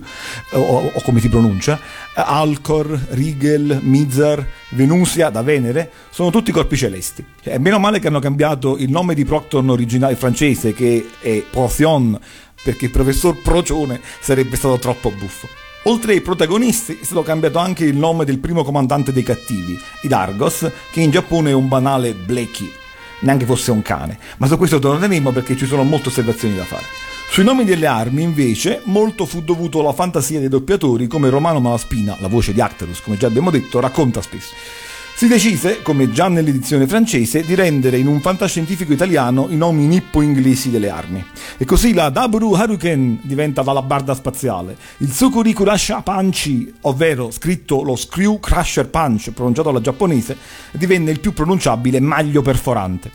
o, o come si pronuncia, Alcor, Rigel, Mizar, Venusia da Venere, sono tutti corpi celesti. Cioè, meno male che hanno cambiato il nome di Procton originale francese, che è Procyon, perché il professor Procione sarebbe stato troppo buffo. Oltre ai protagonisti è stato cambiato anche il nome del primo comandante dei cattivi, Idargos, che in Giappone è un banale Blackie. Neanche fosse un cane, ma su questo torneremo perché ci sono molte osservazioni da fare. Sui nomi delle armi, invece, molto fu dovuto alla fantasia dei doppiatori, come Romano Malaspina, la voce di Actarus, come già abbiamo detto, racconta spesso. Si decise, come già nell'edizione francese, di rendere in un fantascientifico italiano i nomi nippo-inglesi delle armi. E così la Daburu Haruken diventa la labarda spaziale, il Tsukuri Kurasha Panchi, ovvero scritto lo Screw Crusher Punch, pronunciato alla giapponese, divenne il più pronunciabile maglio perforante.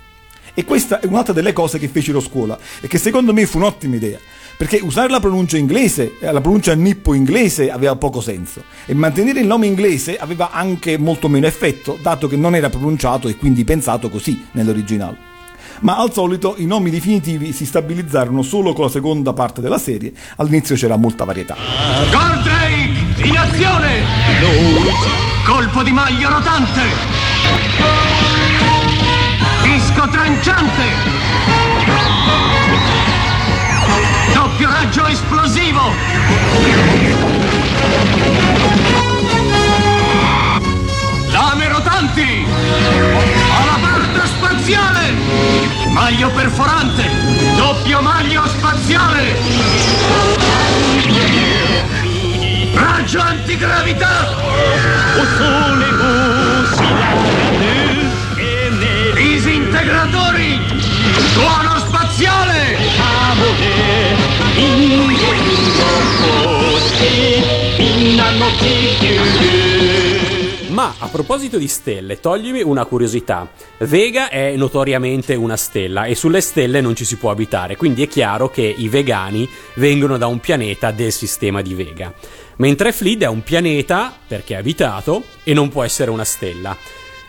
E questa è un'altra delle cose che fecero scuola e che secondo me fu un'ottima idea. Perché usare la pronuncia inglese, eh, la pronuncia nippo inglese aveva poco senso e mantenere il nome inglese aveva anche molto meno effetto, dato che non era pronunciato e quindi pensato così nell'originale. Ma al solito i nomi definitivi si stabilizzarono solo con la seconda parte della serie, all'inizio c'era molta varietà. Goldrake, in azione! Colpo di maglio rotante! Disco tranciante! Doppio raggio esplosivo! Lame rotanti! Alabarda spaziale! Maglio perforante! Doppio maglio spaziale! Raggio antigravità! Disintegratori! Suono spaziale! Ma a proposito di stelle, toglimi una curiosità. Vega è notoriamente una stella e sulle stelle non ci si può abitare, quindi è chiaro che i vegani vengono da un pianeta del sistema di Vega. Mentre Flid è un pianeta perché è abitato e non può essere una stella.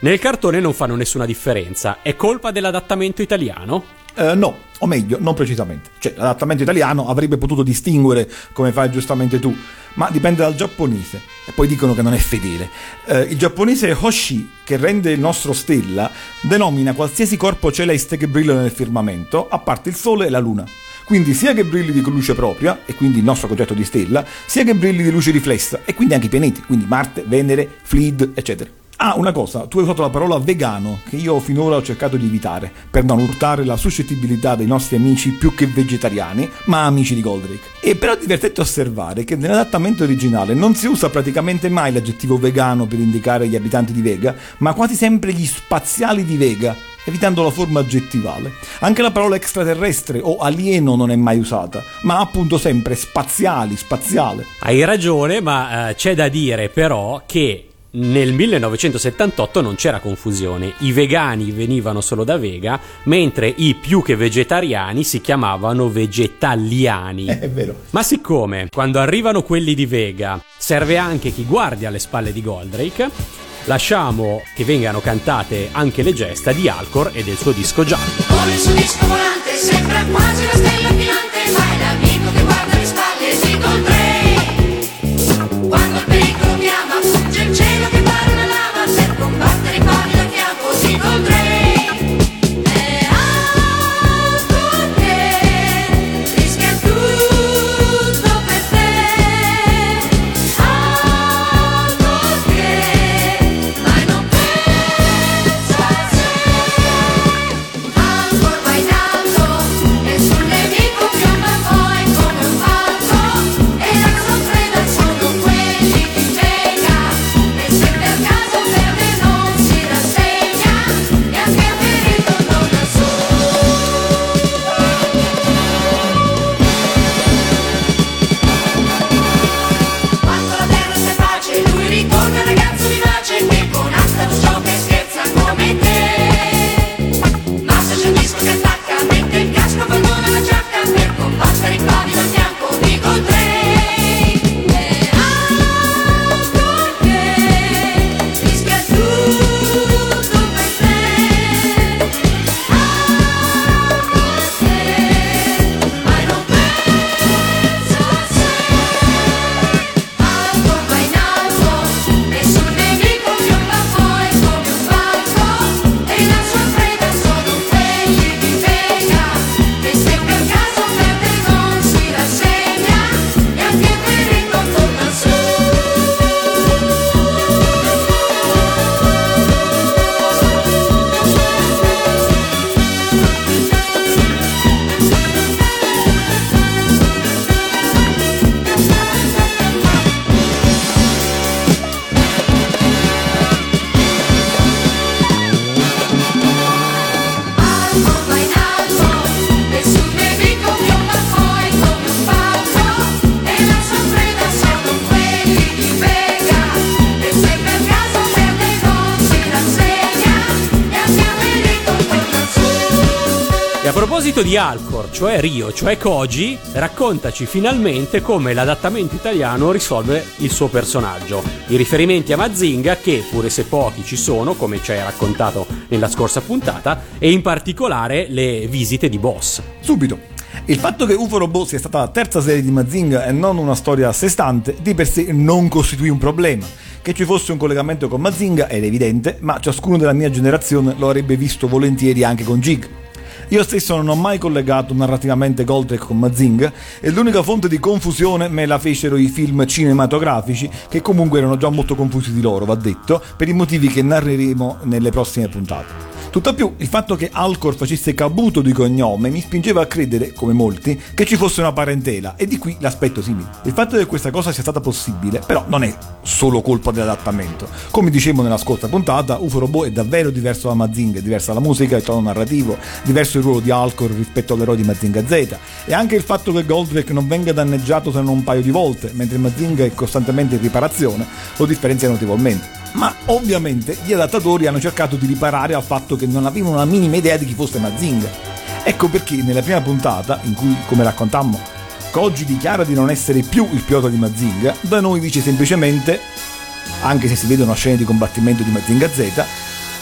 Nel cartone non fanno nessuna differenza, è colpa dell'adattamento italiano? Eh, no, o meglio, non precisamente. Cioè, l'adattamento italiano avrebbe potuto distinguere, come fai giustamente tu, ma dipende dal giapponese. E poi dicono che non è fedele. Eh, il giapponese Hoshi, che rende il nostro stella, denomina qualsiasi corpo celeste che brilla nel firmamento, a parte il sole e la luna. Quindi sia che brilli di luce propria, e quindi il nostro concetto di stella, sia che brilli di luce riflessa, e quindi anche i pianeti, quindi Marte, Venere, Fleed, eccetera. Ah, una cosa, tu hai usato la parola vegano, che io finora ho cercato di evitare, per non urtare la suscettibilità dei nostri amici più che vegetariani, ma amici di Goldrake. E però è divertente osservare che nell'adattamento originale non si usa praticamente mai l'aggettivo vegano per indicare gli abitanti di Vega, ma quasi sempre gli spaziali di Vega, evitando la forma aggettivale. Anche la parola extraterrestre o alieno non è mai usata, ma appunto sempre spaziali, spaziale. Hai ragione, ma eh, c'è da dire però che nel 1978 non c'era confusione, i vegani venivano solo da Vega, mentre i più che vegetariani si chiamavano vegetaliani. È vero. Ma siccome quando arrivano quelli di Vega serve anche chi guardi alle spalle di Goldrake, lasciamo che vengano cantate anche le gesta di Alcor e del suo disco giallo. Con il suo disco volante sembra quasi una stella filante, ma è l'amico che guarda le spalle si Goldrake. Proposito di Alcor, cioè Rio, cioè Koji, raccontaci finalmente come l'adattamento italiano risolve il suo personaggio. I riferimenti a Mazinga, che pure se pochi ci sono, come ci hai raccontato nella scorsa puntata, e in particolare le visite di boss. Subito. Il fatto che UFO Robot sia stata la terza serie di Mazinga e non una storia a sé stante, di per sé non costituì un problema. Che ci fosse un collegamento con Mazinga era evidente, ma ciascuno della mia generazione lo avrebbe visto volentieri anche con Jig. Io stesso non ho mai collegato narrativamente Goldrake con Mazinga e l'unica fonte di confusione me la fecero i film cinematografici che comunque erano già molto confusi di loro, va detto, per i motivi che narreremo nelle prossime puntate. Tutt'al più, il fatto che Alcor facesse Kabuto di cognome mi spingeva a credere, come molti, che ci fosse una parentela e di qui l'aspetto simile. Il fatto che questa cosa sia stata possibile, però, non è solo colpa dell'adattamento. Come dicevo nella scorsa puntata, UFO Robot è davvero diverso da Mazinga, è diversa la musica, il tono narrativo, diverso il ruolo di Alcor rispetto all'eroe di Mazinga Z e anche il fatto che Goldrake non venga danneggiato se non un paio di volte, mentre Mazinga è costantemente in riparazione, lo differenzia notevolmente ma ovviamente gli adattatori hanno cercato di riparare al fatto che non avevano la minima idea di chi fosse Mazinga. Ecco perché nella prima puntata, in cui, come raccontammo, Koji dichiara di non essere più il pilota di Mazinga, da noi dice semplicemente, anche se si vedono scene di combattimento di Mazinga Z,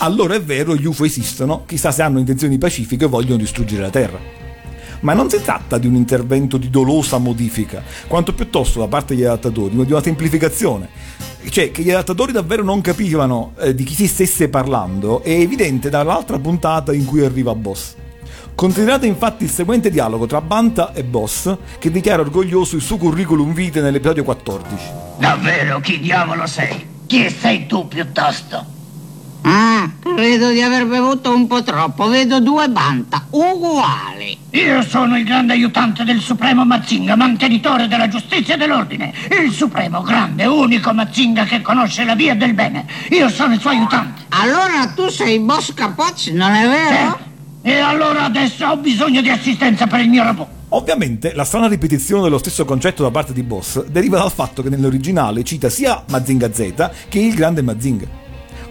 allora è vero, gli UFO esistono, chissà se hanno intenzioni pacifiche e vogliono distruggere la Terra. Ma non si tratta di un intervento di dolosa modifica, quanto piuttosto da parte degli adattatori di una semplificazione. Cioè, che gli adattatori davvero non capivano eh, di chi si stesse parlando è evidente dall'altra puntata in cui arriva Boss. Considerate infatti il seguente dialogo tra Banta e Boss, che dichiara orgoglioso il suo curriculum vitae nell'episodio 14. Davvero, chi diavolo sei? Chi sei tu piuttosto? Ah, credo di aver bevuto un po' troppo. Vedo due banta uguali. Io sono il grande aiutante del Supremo Mazinga, mantenitore della giustizia e dell'ordine. Il Supremo, grande, unico Mazinga che conosce la via del bene. Io sono il suo aiutante. Allora tu sei Boss Capocci, non è vero? E allora adesso ho bisogno di assistenza per il mio robot. Ovviamente la strana ripetizione dello stesso concetto da parte di Boss deriva dal fatto che nell'originale cita sia Mazinga Z che il grande Mazinga.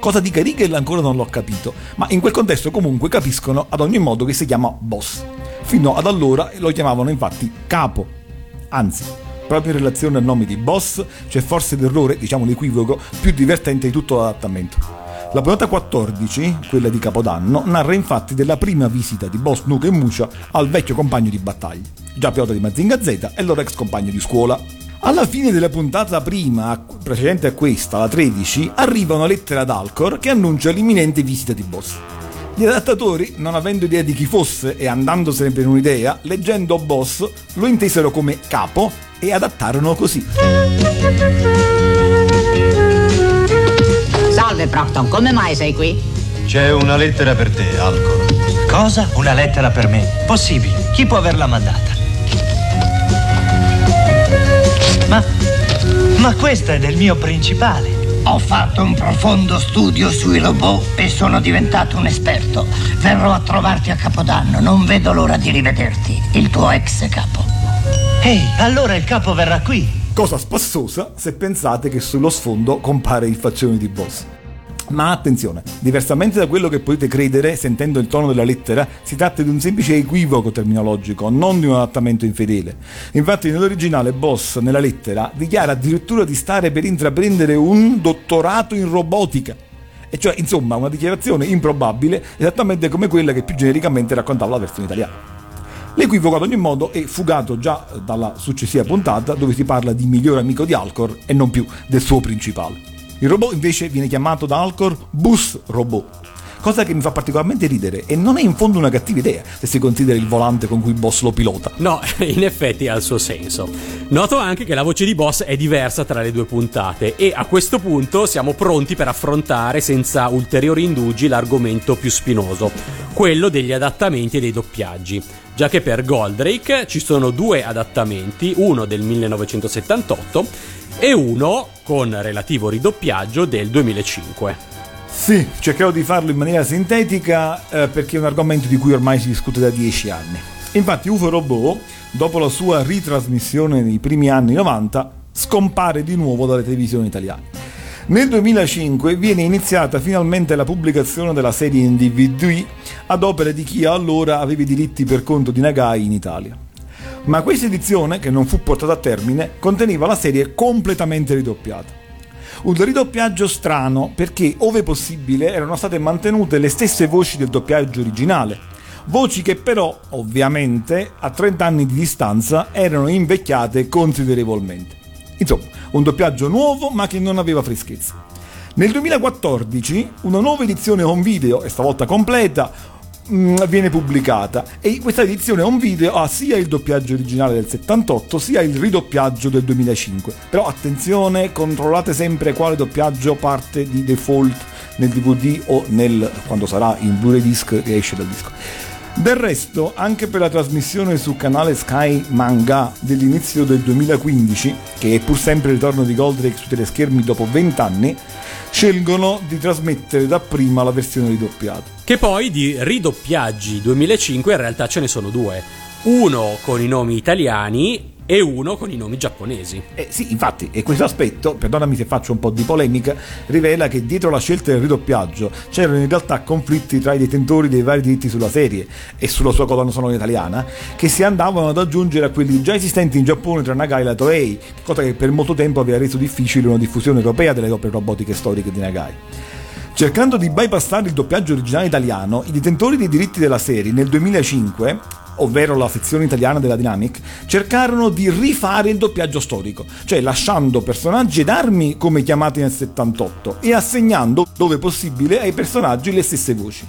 Cosa dica Rigel ancora non l'ho capito, ma in quel contesto comunque capiscono ad ogni modo che si chiama boss. Fino ad allora lo chiamavano infatti capo. Anzi, proprio in relazione al nome di boss c'è forse l'errore, diciamo l'equivoco, più divertente di tutto l'adattamento. La puntata 14, quella di Capodanno, narra infatti della prima visita di Boss Nuke e Musha al vecchio compagno di battaglia, già pilota di Mazinga Z e loro ex compagno di scuola. Alla fine della puntata prima, precedente a questa, la 13, arriva una lettera ad Alcor che annuncia l'imminente visita di Boss. Gli adattatori, non avendo idea di chi fosse e andandosene per un'idea, leggendo Boss, lo intesero come capo e adattarono così. Salve Procton, come mai sei qui? C'è una lettera per te, Alcor. Cosa? Una lettera per me? Possibile. Chi può averla mandata? Ma. Ma questa è del mio principale. Ho fatto un profondo studio sui robot e sono diventato un esperto. Verrò a trovarti a Capodanno, non vedo l'ora di rivederti. Il tuo ex capo. Ehi, allora il capo verrà qui. Cosa spassosa se pensate che sullo sfondo compare il faccione di Boss. Ma attenzione, diversamente da quello che potete credere sentendo il tono della lettera, si tratta di un semplice equivoco terminologico, non di un adattamento infedele. Infatti nell'originale Boss, nella lettera, dichiara addirittura di stare per intraprendere un dottorato in robotica. E cioè, insomma, una dichiarazione improbabile, esattamente come quella che più genericamente raccontava la versione italiana. L'equivoco ad ogni modo è fugato già dalla successiva puntata dove si parla di migliore amico di Alcor e non più del suo principale. Il robot invece viene chiamato da Alcor Bus Robot, cosa che mi fa particolarmente ridere e non è in fondo una cattiva idea se si considera il volante con cui boss lo pilota. No, in effetti ha il suo senso. Noto anche che la voce di boss è diversa tra le due puntate e a questo punto siamo pronti per affrontare senza ulteriori indugi l'argomento più spinoso, quello degli adattamenti e dei doppiaggi. Già che per Goldrake ci sono due adattamenti, uno del 1978 e uno con relativo ridoppiaggio del 2005. Sì, cercherò di farlo in maniera sintetica eh, perché è un argomento di cui ormai si discute da dieci anni. Infatti UFO Robot, dopo la sua ritrasmissione nei primi anni 90, scompare di nuovo dalle televisioni italiane. Nel 2005 viene iniziata finalmente la pubblicazione della serie in DVD ad opera di chi allora aveva i diritti per conto di Nagai in Italia. Ma questa edizione, che non fu portata a termine, conteneva la serie completamente ridoppiata. Un ridoppiaggio strano perché, ove possibile, erano state mantenute le stesse voci del doppiaggio originale, voci che però, ovviamente, a 30 anni di distanza erano invecchiate considerevolmente. Insomma, un doppiaggio nuovo ma che non aveva freschezza. Nel 2014 una nuova edizione home video, e stavolta completa, mh, viene pubblicata. E questa edizione home video ha sia il doppiaggio originale del 78 sia il ridoppiaggio del 2005 però attenzione controllate sempre quale doppiaggio parte di default nel DVD o nel, quando sarà in Blu-ray disc che esce dal disco. Del resto, anche per la trasmissione sul canale Sky Manga dell'inizio del 2015, che è pur sempre il ritorno di Goldrake su teleschermi dopo 20 anni, scelgono di trasmettere dapprima la versione ridoppiata. Che poi di ridoppiaggi 2005 in realtà ce ne sono due. Uno con i nomi italiani e uno con i nomi giapponesi. Eh sì, infatti, e questo aspetto, perdonami se faccio un po' di polemica, rivela che dietro la scelta del ridoppiaggio c'erano in realtà conflitti tra i detentori dei vari diritti sulla serie e sulla sua colonna sonora italiana, che si andavano ad aggiungere a quelli già esistenti in Giappone tra Nagai e Toei, cosa che per molto tempo aveva reso difficile una diffusione europea delle opere robotiche storiche di Nagai. Cercando di bypassare il doppiaggio originale italiano, i detentori dei diritti della serie nel 2005 ovvero la sezione italiana della Dynamic, cercarono di rifare il doppiaggio storico, cioè lasciando personaggi ed armi come chiamati nel 78 e assegnando, dove possibile, ai personaggi le stesse voci,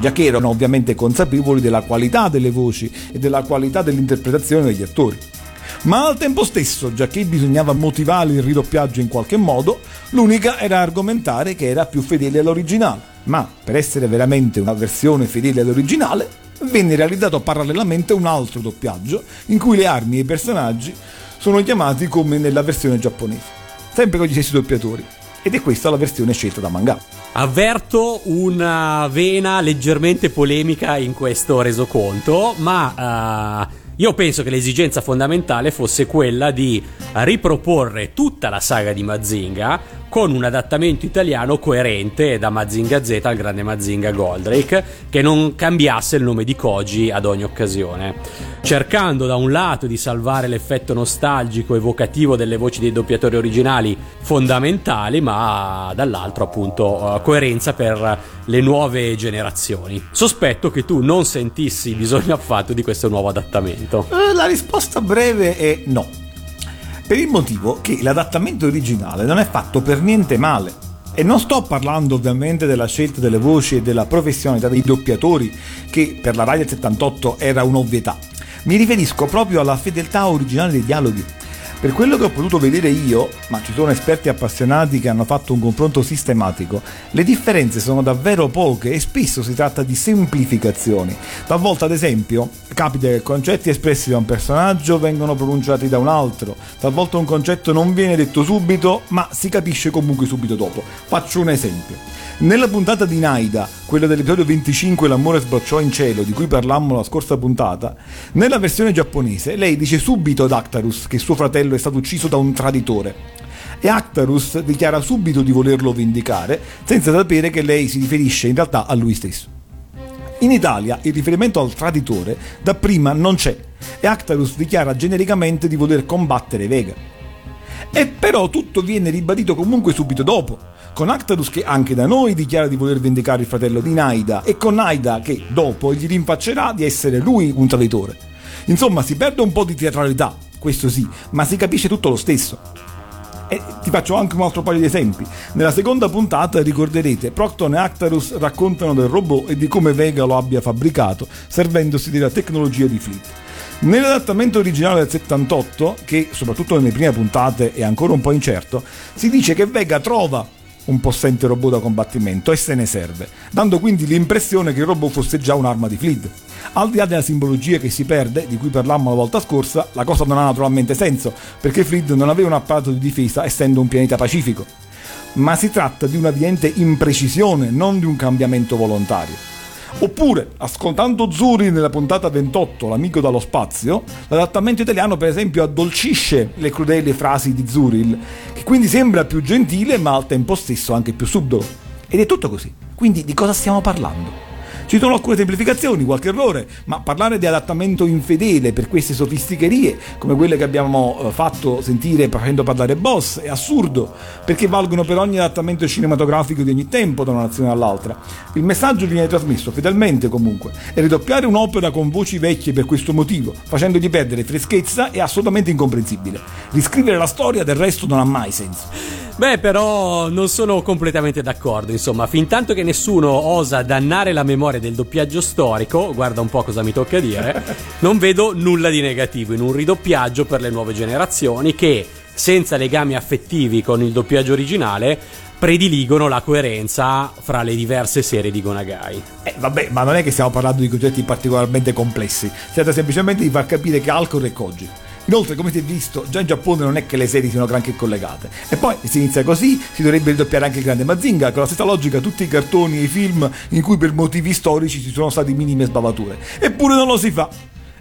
già che erano ovviamente consapevoli della qualità delle voci e della qualità dell'interpretazione degli attori. Ma al tempo stesso, già che bisognava motivare il ridoppiaggio in qualche modo, l'unica era argomentare che era più fedele all'originale. Ma per essere veramente una versione fedele all'originale, venne realizzato parallelamente un altro doppiaggio in cui le armi e i personaggi sono chiamati come nella versione giapponese, sempre con gli stessi doppiatori. Ed è questa la versione scelta da manga. Avverto una vena leggermente polemica in questo resoconto, ma eh, io penso che l'esigenza fondamentale fosse quella di riproporre tutta la saga di Mazinga con un adattamento italiano coerente da Mazinga Z al grande Mazinga Goldrake, che non cambiasse il nome di Koji ad ogni occasione, cercando da un lato di salvare l'effetto nostalgico evocativo delle voci dei doppiatori originali fondamentali, ma dall'altro appunto eh, coerenza per le nuove generazioni. Sospetto che tu non sentissi bisogno affatto di questo nuovo adattamento. Eh, La risposta breve è no. Per il motivo che l'adattamento originale non è fatto per niente male. E non sto parlando ovviamente della scelta delle voci e della professionalità dei doppiatori, che per la Rai del 78 era un'ovvietà. Mi riferisco proprio alla fedeltà originale dei dialoghi. Per quello che ho potuto vedere io, ma ci sono esperti appassionati che hanno fatto un confronto sistematico, le differenze sono davvero poche e spesso si tratta di semplificazioni. Talvolta, ad esempio, capita che concetti espressi da un personaggio vengono pronunciati da un altro, talvolta un concetto non viene detto subito, ma si capisce comunque subito dopo. Faccio un esempio. Nella puntata di Naida, quella dell'episodio 25 L'amore sbocciò in cielo, di cui parlammo la scorsa puntata, nella versione giapponese lei dice subito ad Actarus che suo fratello è stato ucciso da un traditore. E Actarus dichiara subito di volerlo vendicare, senza sapere che lei si riferisce in realtà a lui stesso. In Italia il riferimento al traditore dapprima non c'è e Actarus dichiara genericamente di voler combattere Vega. E però tutto viene ribadito comunque subito dopo, con Actarus che anche da noi dichiara di voler vendicare il fratello di Naida e con Naida che dopo gli rinfaccerà di essere lui un traditore. Insomma, si perde un po' di teatralità, questo sì, ma si capisce tutto lo stesso. E ti faccio anche un altro paio di esempi. Nella seconda puntata ricorderete Procton e Actarus raccontano del robot e di come Vega lo abbia fabbricato, servendosi della tecnologia di Fleet. Nell'adattamento originale del 78, che soprattutto nelle prime puntate è ancora un po' incerto, si dice che Vega trova un possente robot da combattimento e se ne serve, dando quindi l'impressione che il robot fosse già un'arma di Fleet. Al di là della simbologia che si perde, di cui parlammo la volta scorsa, la cosa non ha naturalmente senso, perché Fleet non aveva un apparato di difesa essendo un pianeta pacifico. Ma si tratta di una evidente imprecisione, non di un cambiamento volontario. Oppure, ascoltando Zuri nella puntata 28, l'amico dallo spazio, l'adattamento italiano per esempio addolcisce le crudeli frasi di Zuril, che quindi sembra più gentile ma al tempo stesso anche più subdolo. Ed è tutto così. Quindi di cosa stiamo parlando? Ci sono alcune semplificazioni, qualche errore, ma parlare di adattamento infedele per queste sofisticherie, come quelle che abbiamo eh, fatto sentire facendo parlare Boss, è assurdo, perché valgono per ogni adattamento cinematografico di ogni tempo da una nazione all'altra. Il messaggio viene trasmesso fedelmente comunque, e ridoppiare un'opera con voci vecchie per questo motivo, facendogli perdere freschezza, è assolutamente incomprensibile. Riscrivere la storia del resto non ha mai senso. Beh, però non sono completamente d'accordo. Insomma, fin tanto che nessuno osa dannare la memoria del doppiaggio storico, guarda un po' cosa mi tocca dire, non vedo nulla di negativo in un ridoppiaggio per le nuove generazioni che, senza legami affettivi con il doppiaggio originale, prediligono la coerenza fra le diverse serie di Gonagai. Eh, vabbè, ma non è che stiamo parlando di concetti particolarmente complessi, si tratta semplicemente di far capire che Alcor è Koji. Inoltre, come si è visto, già in Giappone non è che le serie siano granché collegate. E poi si inizia così, si dovrebbe ridoppiare anche il grande Mazinga, con la stessa logica tutti i cartoni e i film in cui per motivi storici ci sono stati minime sbavature. Eppure non lo si fa.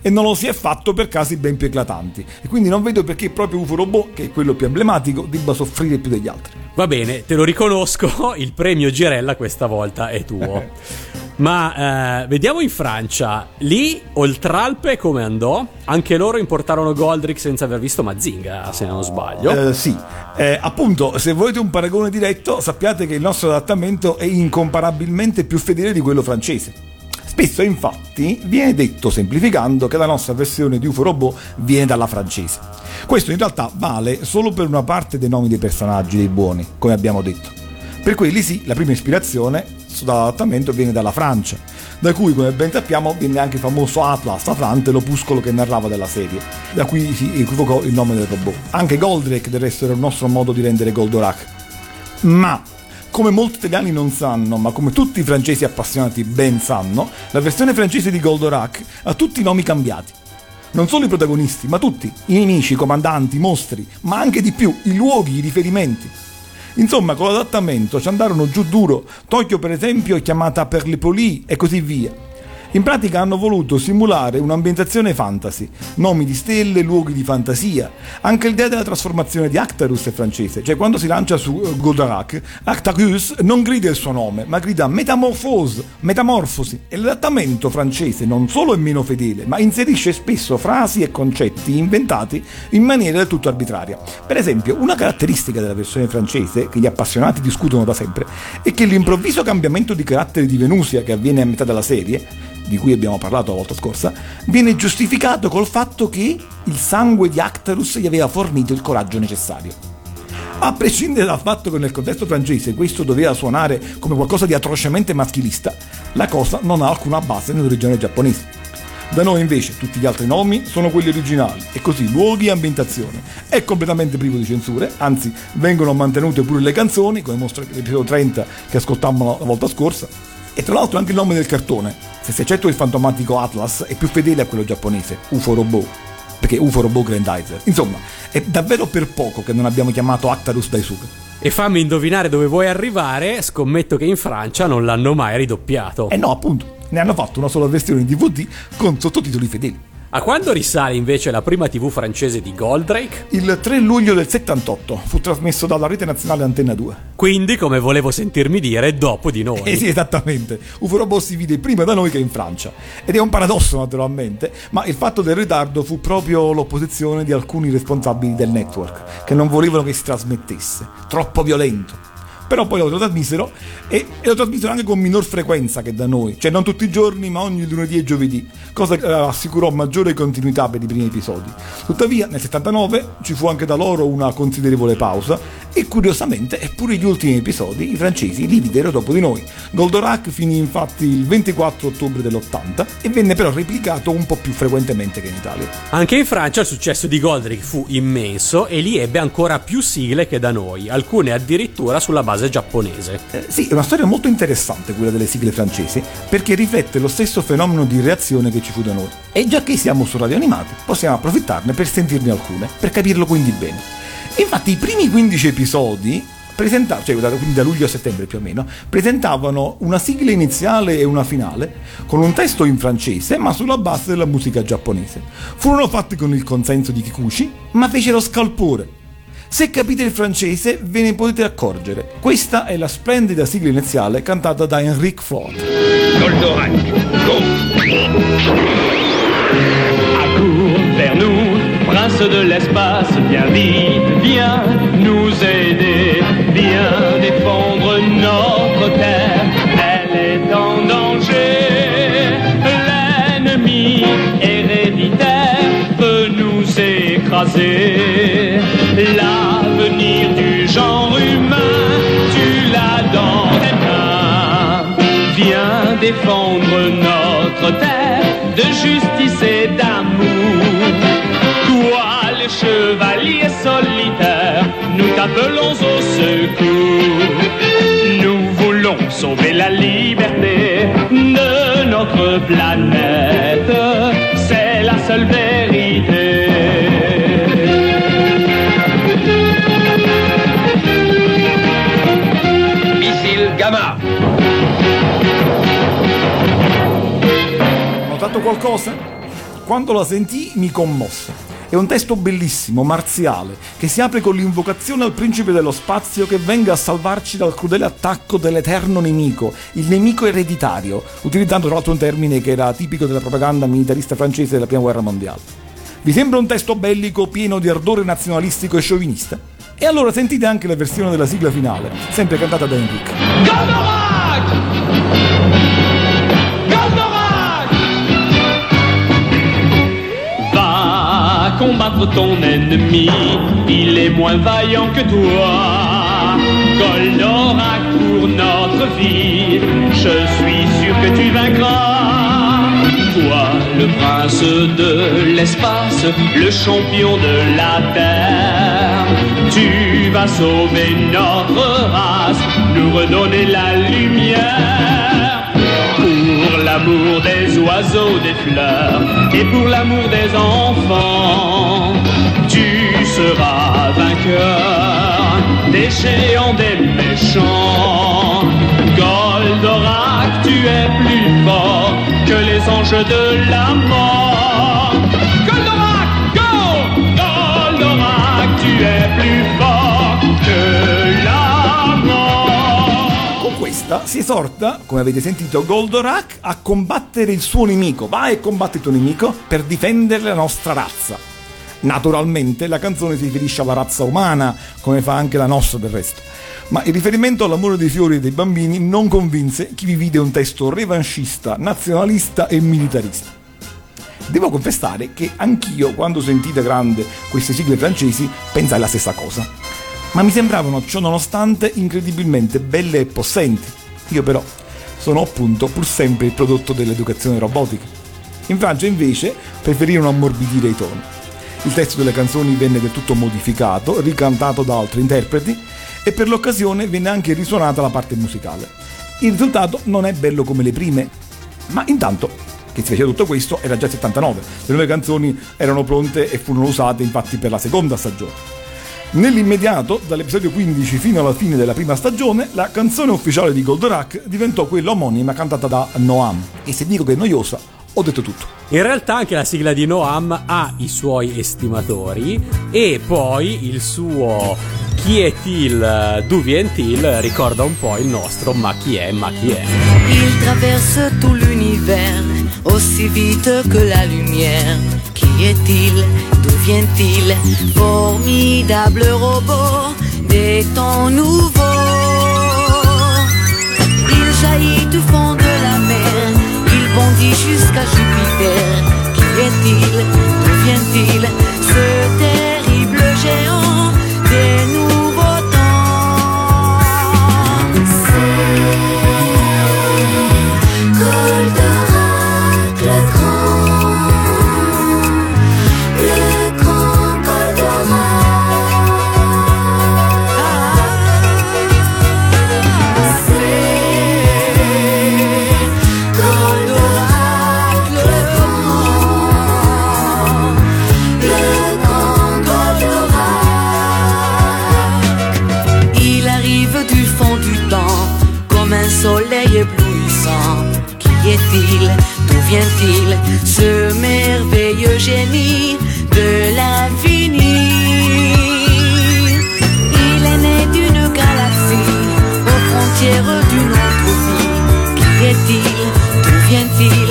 E non lo si è fatto per casi ben più eclatanti. E quindi non vedo perché proprio UFO Robot, che è quello più emblematico, debba soffrire più degli altri. Va bene, te lo riconosco, il premio Girella questa volta è tuo. Ma eh, vediamo in Francia, lì Oltralpe come andò? Anche loro importarono Goldrick senza aver visto Mazinga, se non sbaglio. Eh, sì, Eh, appunto, se volete un paragone diretto, sappiate che il nostro adattamento è incomparabilmente più fedele di quello francese. Spesso infatti viene detto semplificando che la nostra versione di UFO Robot viene dalla francese. Questo in realtà vale solo per una parte dei nomi dei personaggi, dei buoni, come abbiamo detto. Per quelli sì, la prima ispirazione dall'adattamento viene dalla Francia, da cui come ben sappiamo viene anche il famoso Atlas Atlante, l'opuscolo che narrava della serie, da cui si equivocò il nome del robot. Anche Goldrake del resto era il nostro modo di rendere Goldorak. Ma come molti italiani non sanno, ma come tutti i francesi appassionati ben sanno, la versione francese di Goldorak ha tutti i nomi cambiati. Non solo i protagonisti, ma tutti, i nemici, i comandanti, i mostri, ma anche di più, i luoghi, i riferimenti. Insomma, con l'adattamento ci andarono giù duro. Tokyo, per esempio, è chiamata Perlepoli e così via. In pratica hanno voluto simulare un'ambientazione fantasy, nomi di stelle, luoghi di fantasia. Anche l'idea della trasformazione di Actarus è francese, cioè quando si lancia su eh, Goldarak, Actarus non grida il suo nome, ma grida metamorfose, metamorfosi. E l'adattamento francese non solo è meno fedele, ma inserisce spesso frasi e concetti inventati in maniera del tutto arbitraria. Per esempio, una caratteristica della versione francese, che gli appassionati discutono da sempre, è che l'improvviso cambiamento di carattere di Venusia che avviene a metà della serie di cui abbiamo parlato la volta scorsa, viene giustificato col fatto che il sangue di Actarus gli aveva fornito il coraggio necessario. A prescindere dal fatto che nel contesto francese questo doveva suonare come qualcosa di atrocemente maschilista, la cosa non ha alcuna base nell'origine giapponese. Da noi invece tutti gli altri nomi sono quelli originali e così luoghi e ambientazione. È completamente privo di censure, anzi vengono mantenute pure le canzoni, come mostra l'episodio 30 che ascoltammo la volta scorsa, e tra l'altro anche il nome del cartone, se si eccetto il fantomatico Atlas, è più fedele a quello giapponese, UFO Robot, perché UFO Robot Grandizer. Insomma, è davvero per poco che non abbiamo chiamato Actarus Daisuke. E fammi indovinare dove vuoi arrivare, scommetto che in Francia non l'hanno mai ridoppiato. Eh no, appunto, ne hanno fatto una sola versione in DVD con sottotitoli fedeli. A quando risale invece la prima TV francese di Goldrake? Il 3 luglio del 78 fu trasmesso dalla rete nazionale Antenna 2. Quindi, come volevo sentirmi dire, dopo di noi. Eh sì, esattamente. UFO Robot si vide prima da noi che in Francia. Ed è un paradosso, naturalmente, ma il fatto del ritardo fu proprio l'opposizione di alcuni responsabili del network, che non volevano che si trasmettesse. Troppo violento. Però poi lo trasmisero e, e lo trasmisero anche con minor frequenza che da noi, cioè non tutti i giorni, ma ogni lunedì e giovedì, cosa che eh, assicurò maggiore continuità per i primi episodi. Tuttavia, nel 79 ci fu anche da loro una considerevole pausa e curiosamente, eppure gli ultimi episodi, i francesi li videro dopo di noi. Goldorak finì infatti il 24 ottobre dell'80 e venne però replicato un po' più frequentemente che in Italia. Anche in Francia il successo di Goldrake fu immenso e lì ebbe ancora più sigle che da noi, alcune addirittura sulla base giapponese. Eh, sì, è una storia molto interessante quella delle sigle francesi, perché riflette lo stesso fenomeno di reazione che ci fu da noi. E già che siamo su Radio Animati, possiamo approfittarne per sentirne alcune, per capirlo quindi bene. Infatti i primi 15 episodi presenta- cioè da, quindi da luglio a settembre più o meno, presentavano una sigla iniziale e una finale con un testo in francese ma sulla base della musica giapponese. Furono fatti con il consenso di Kikuchi, ma fecero scalpore. Se capite il francese ve ne potete accorgere. Questa è la splendida sigla iniziale cantata da Enrique Ford. Goldorak, go Accours vers nous, de l'espace, viens vite, viens nous aider, viens défendre notre terre, elle est en danger. L'ennemi héréditaire peut nous écraser. L'avenir du genre humain, tu l'as dans tes mains. Viens défendre notre terre de justice et d'amour. Chevaliers solitaires, nous t'appelons au secours. Nous voulons sauver la liberté de notre planète. C'est la seule vérité. Missile Gamma. Notato qualcosa? Quando la sentii mi commosse. È un testo bellissimo, marziale, che si apre con l'invocazione al principe dello spazio che venga a salvarci dal crudele attacco dell'eterno nemico, il nemico ereditario, utilizzando tra l'altro un termine che era tipico della propaganda militarista francese della prima guerra mondiale. Vi sembra un testo bellico pieno di ardore nazionalistico e sciovinista? E allora sentite anche la versione della sigla finale, sempre cantata da Enrique. Goldorak combattre ton ennemi, il est moins vaillant que toi. Goldorak pour notre vie, je suis sûr que tu vaincras. Toi, le prince de l'espace, le champion de la terre, tu vas sauver notre race, nous redonner la lumière. L'amour des oiseaux, des fleurs, et pour l'amour des enfants, tu seras vainqueur des géants, des méchants. Goldorak, tu es plus fort que les anges de la mort. Goldorak, go! Goldorak, tu es plus fort que. Questa si esorta, come avete sentito, Goldorak a combattere il suo nemico. Vai e combatti il tuo nemico per difendere la nostra razza. Naturalmente la canzone si riferisce alla razza umana, come fa anche la nostra del resto. Ma il riferimento all'amore dei fiori e dei bambini non convinse chi vi vide un testo revanchista, nazionalista e militarista. Devo confessare che anch'io, quando sentì da grande queste sigle francesi, pensai la stessa cosa. Ma mi sembravano, ciò nonostante, incredibilmente belle e possenti. Io però sono appunto pur sempre il prodotto dell'educazione robotica. In Francia invece preferirono ammorbidire i toni. Il testo delle canzoni venne del tutto modificato, ricantato da altri interpreti e per l'occasione venne anche risuonata la parte musicale. Il risultato non è bello come le prime, ma intanto che si faceva tutto questo era già il 79. Le nuove canzoni erano pronte e furono usate infatti per la seconda stagione. Nell'immediato, dall'episodio 15 fino alla fine della prima stagione, la canzone ufficiale di Goldorak diventò quella omonima cantata da Noam. E se dico che è noiosa, ho detto tutto. In realtà anche la sigla di Noam ha i suoi estimatori e poi il suo chi è Til, d'où vient Til ricorda un po' il nostro ma chi è, ma chi è. Il traverse tout l'univers aussi vite que la lumière. Qui est-il D'où vient-il Formidable robot des temps nouveaux? Il jaillit du fond de la mer. Il bondit jusqu'à Jupiter. Qui est-il? D'où vient-il Ce D'où vient-il Ce merveilleux génie de l'avenir Il est né d'une galaxie aux frontières d'une autre vie. Qui est-il D'où vient-il?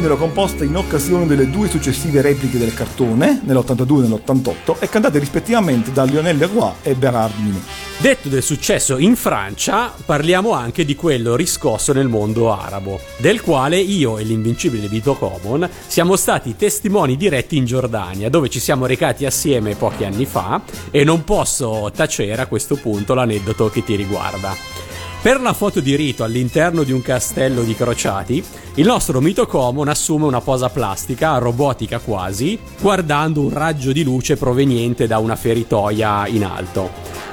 Vennero composte in occasione delle due successive repliche del cartone, nell'82 e nell'88, e cantate rispettivamente da Lionel Leroy e Bernard Minet. Detto del successo in Francia, parliamo anche di quello riscosso nel mondo arabo, del quale io e l'invincibile Vito Common siamo stati testimoni diretti in Giordania, dove ci siamo recati assieme pochi anni fa e non posso tacere a questo punto l'aneddoto che ti riguarda. Per la foto di rito all'interno di un castello di crociati, il nostro mito common assume una posa plastica, robotica quasi, guardando un raggio di luce proveniente da una feritoia in alto.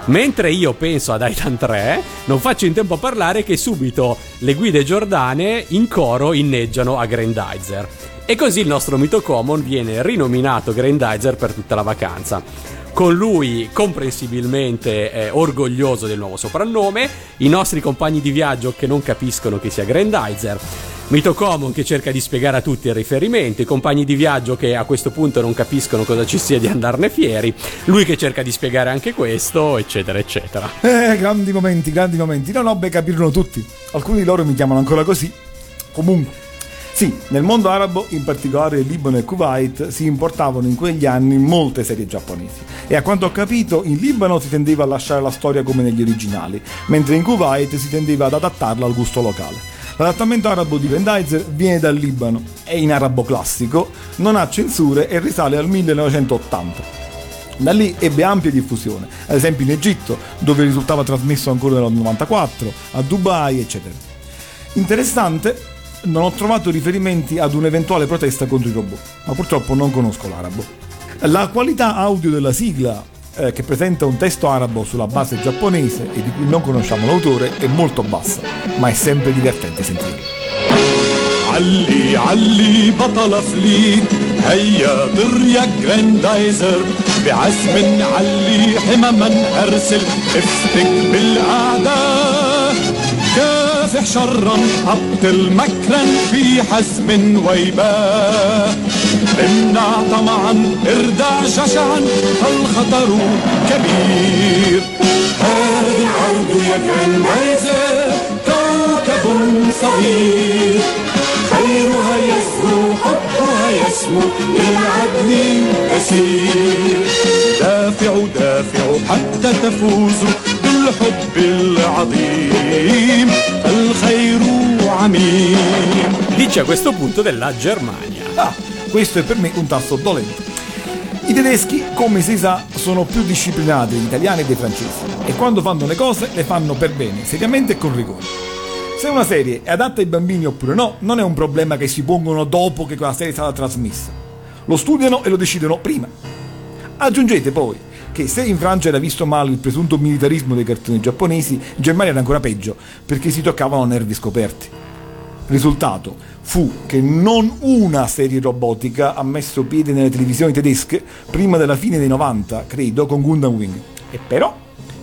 Mentre io penso ad Titan 3, non faccio in tempo a parlare che subito le guide giordane in coro inneggiano a Grandizer. E così il nostro mito common viene rinominato Grandizer per tutta la vacanza con lui comprensibilmente eh, orgoglioso del nuovo soprannome, i nostri compagni di viaggio che non capiscono che sia Grandizer, Mito Common che cerca di spiegare a tutti il riferimento, i compagni di viaggio che a questo punto non capiscono cosa ci sia di andarne fieri, lui che cerca di spiegare anche questo, eccetera, eccetera. Eh, grandi momenti, grandi momenti. No, no, beh, capirono tutti. Alcuni di loro mi chiamano ancora così. Comunque. Sì, nel mondo arabo, in particolare Libano e Kuwait, si importavano in quegli anni molte serie giapponesi e a quanto ho capito in Libano si tendeva a lasciare la storia come negli originali, mentre in Kuwait si tendeva ad adattarla al gusto locale. L'adattamento arabo di Grandizer viene dal Libano, è in arabo classico, non ha censure e risale al 1980. Da lì ebbe ampia diffusione, ad esempio in Egitto, dove risultava trasmesso ancora nel 94, a Dubai, eccetera. Interessante, non ho trovato riferimenti ad un'eventuale protesta contro i robot, ma purtroppo non conosco l'arabo. La qualità audio della sigla, eh, che presenta un testo arabo sulla base giapponese e di cui non conosciamo l'autore, è molto bassa, ma è sempre divertente sentirla. علي علي بطل فليت هيا طر يا جراندايزر بعزم علي حمما ارسل افتك بالاعداء كافح شرا ابطل مكرا في حزم ويباء امنع طمعا اردع جشعا الخطر كبير. هذا العرض يا جراندايزر كوكب صغير. خيرها يسمو حبها يسمو للعدل أسير دافعوا دافعوا حتى تفوزوا بالحب العظيم. Dice a questo punto della Germania. Ah, questo è per me un tasto dolente. I tedeschi, come si sa, sono più disciplinati degli italiani e dei francesi e quando fanno le cose le fanno per bene, seriamente e con rigore. Se una serie è adatta ai bambini oppure no, non è un problema che si pongono dopo che quella serie è stata trasmessa. Lo studiano e lo decidono prima. Aggiungete poi che se in Francia era visto male il presunto militarismo dei cartoni giapponesi, in Germania era ancora peggio, perché si toccavano nervi scoperti. Risultato fu che non una serie robotica ha messo piede nelle televisioni tedesche prima della fine dei 90, credo, con Gundam Wing. E però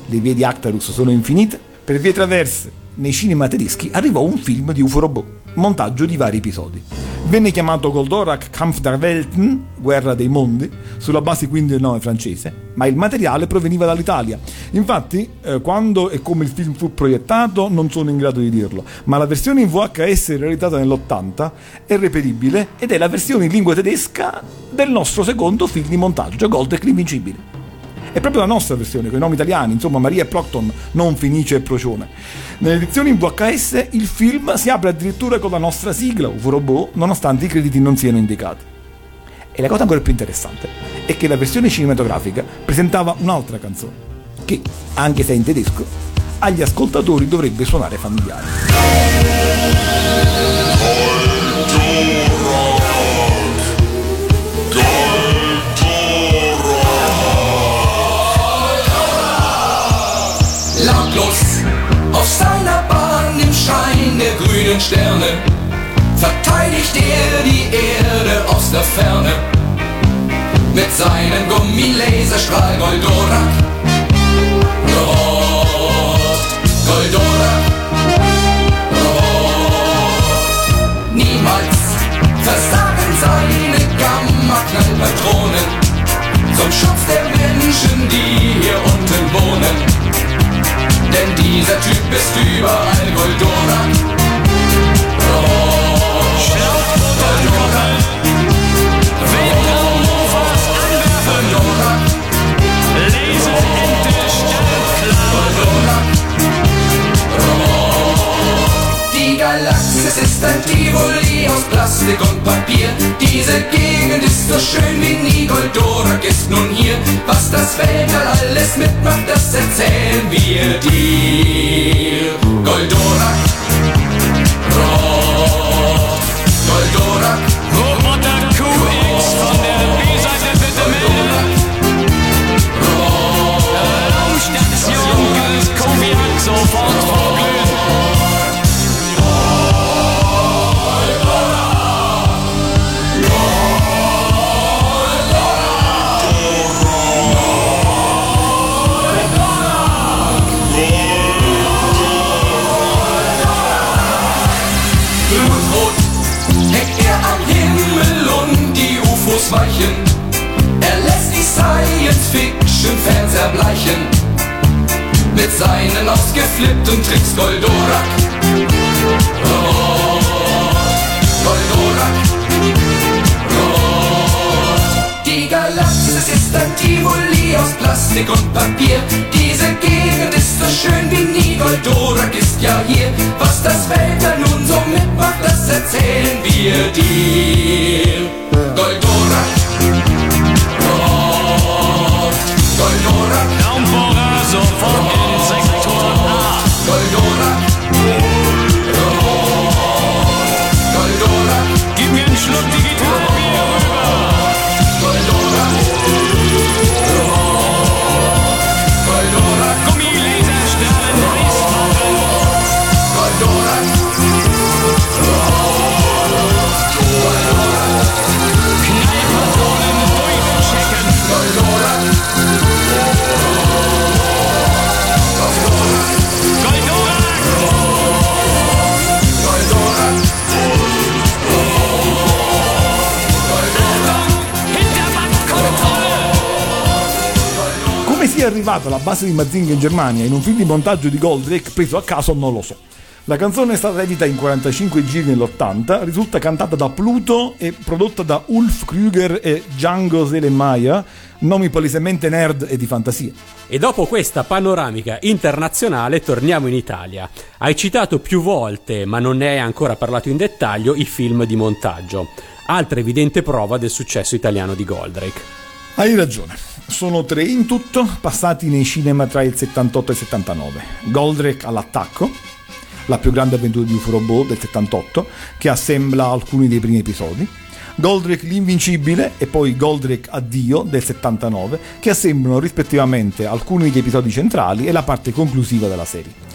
le vie di Actarus sono infinite, per vie traverse nei cinema tedeschi arrivò un film di UFO Robot, montaggio di vari episodi. Venne chiamato Goldorak Kampf der Welten, Guerra dei Mondi, sulla base quindi del nome francese, ma il materiale proveniva dall'Italia. Infatti, eh, quando e come il film fu proiettato non sono in grado di dirlo, ma la versione in VHS realizzata nell'80 è reperibile ed è la versione in lingua tedesca del nostro secondo film di montaggio, Goldek l'Invincibile. È proprio la nostra versione, con i nomi italiani, insomma Maria Procton, non Fenice e Procione. Nell'edizione in VHS il film si apre addirittura con la nostra sigla, UFO Robot, nonostante i crediti non siano indicati. E la cosa ancora più interessante è che la versione cinematografica presentava un'altra canzone, che, anche se in tedesco, agli ascoltatori dovrebbe suonare familiare. Grünen Sterne verteidigt er die Erde aus der Ferne mit seinem Gummilaserstrahl Goldorak. Rot, Goldorak, rot. Niemals versagen seine Gamma-Knallpatronen zum Schutz der Menschen, die hier unten wohnen. Denn dieser Typ ist überall Goldorak. Tivoli aus Plastik und Papier. Diese Gegend ist so schön wie nie. Goldorak ist nun hier. Was das Weltall alles mitmacht, das erzählen wir dir. Goldorak. Rot. Goldorak. Science-Fiction-Fans erbleichen. Mit seinen ausgeflippten Tricks Goldorak. Rot, Goldorak. Rot. Die Galaxis ist ein Tivoli aus Plastik und Papier. Diese Gegend ist so schön wie nie. Goldorak ist ja hier. Was das Weltall nun so mitmacht, das erzählen wir dir. Sia arrivato alla base di Mazinga in Germania in un film di montaggio di Goldrake preso a caso non lo so. La canzone è stata edita in 45 giri nell'80, risulta cantata da Pluto e prodotta da Ulf Krüger e Django Selemaia, nomi palesemente nerd e di fantasia. E dopo questa panoramica internazionale torniamo in Italia. Hai citato più volte, ma non ne hai ancora parlato in dettaglio, i film di montaggio. Altra evidente prova del successo italiano di Goldrake. Hai ragione, sono tre in tutto, passati nei cinema tra il 78 e il 79. Goldrake all'attacco, la più grande avventura di UFO Robot del 78, che assembla alcuni dei primi episodi. Goldrake l'invincibile e poi Goldrake addio del 79, che assemblano rispettivamente alcuni degli episodi centrali e la parte conclusiva della serie.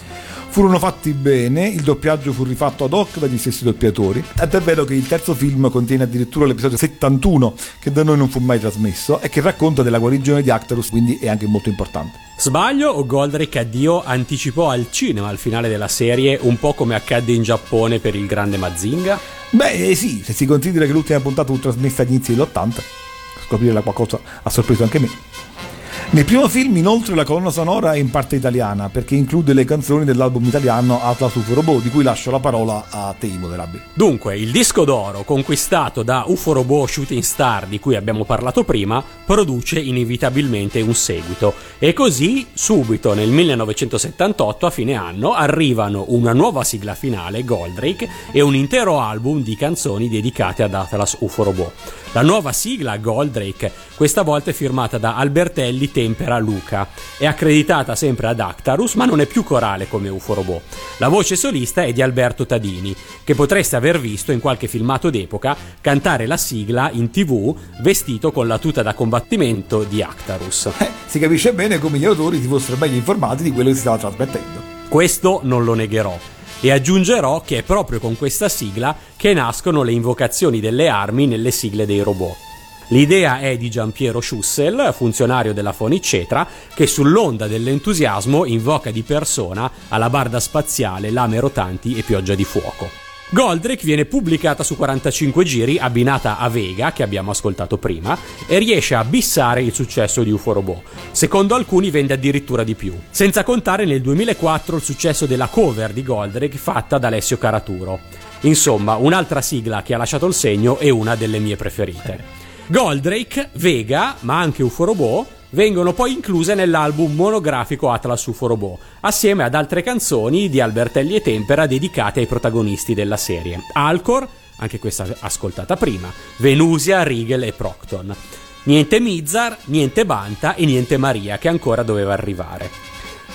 Furono fatti bene, il doppiaggio fu rifatto ad hoc dagli stessi doppiatori, tant'è vero che il terzo film contiene addirittura l'episodio 71, che da noi non fu mai trasmesso, e che racconta della guarigione di Actarus, quindi è anche molto importante. Sbaglio o Goldrake addio anticipò al cinema il finale della serie, un po' come accadde in Giappone per il grande Mazinga? Beh, eh sì, se si considera che l'ultima puntata fu trasmessa agli inizi dell'80, scoprire qualcosa ha sorpreso anche me. Nel primo film, inoltre, la colonna sonora è in parte italiana perché include le canzoni dell'album italiano Atlas UFO Robot, di cui lascio la parola a te, Moderabile. Dunque, il disco d'oro conquistato da UFO Robot Shooting Star, di cui abbiamo parlato prima, produce inevitabilmente un seguito. E così, subito nel 1978, a fine anno, arrivano una nuova sigla finale, Goldrake, e un intero album di canzoni dedicate ad Atlas UFO Robot. La nuova sigla, Goldrake, questa volta è firmata da Albertelli, tempera Luca. È accreditata sempre ad Actarus, ma non è più corale come UFO Robot. La voce solista è di Alberto Tadini, che potreste aver visto in qualche filmato d'epoca cantare la sigla in tv vestito con la tuta da combattimento di Actarus. Si capisce bene come gli autori si fossero meglio informati di quello che si stava trasmettendo. Questo non lo negherò. E aggiungerò che è proprio con questa sigla che nascono le invocazioni delle armi nelle sigle dei robot. L'idea è di Giampiero Schussel, funzionario della Foniccetra, che sull'onda dell'entusiasmo invoca di persona alla barda spaziale lame rotanti e pioggia di fuoco. Goldrake viene pubblicata su 45 giri, abbinata a Vega, che abbiamo ascoltato prima, e riesce a bissare il successo di UFO Robot. Secondo alcuni vende addirittura di più. Senza contare nel 2004 il successo della cover di Goldrake fatta da Alessio Caraturo. Insomma, un'altra sigla che ha lasciato il segno e una delle mie preferite. Goldrake, Vega, ma anche UFO Robot vengono poi incluse nell'album monografico Atlas UFO Robot, assieme ad altre canzoni di Albertelli e Tempera dedicate ai protagonisti della serie. Alcor, anche questa ascoltata prima, Venusia, Rigel e Procton. Niente Mizar, niente Banta e niente Maria, che ancora doveva arrivare.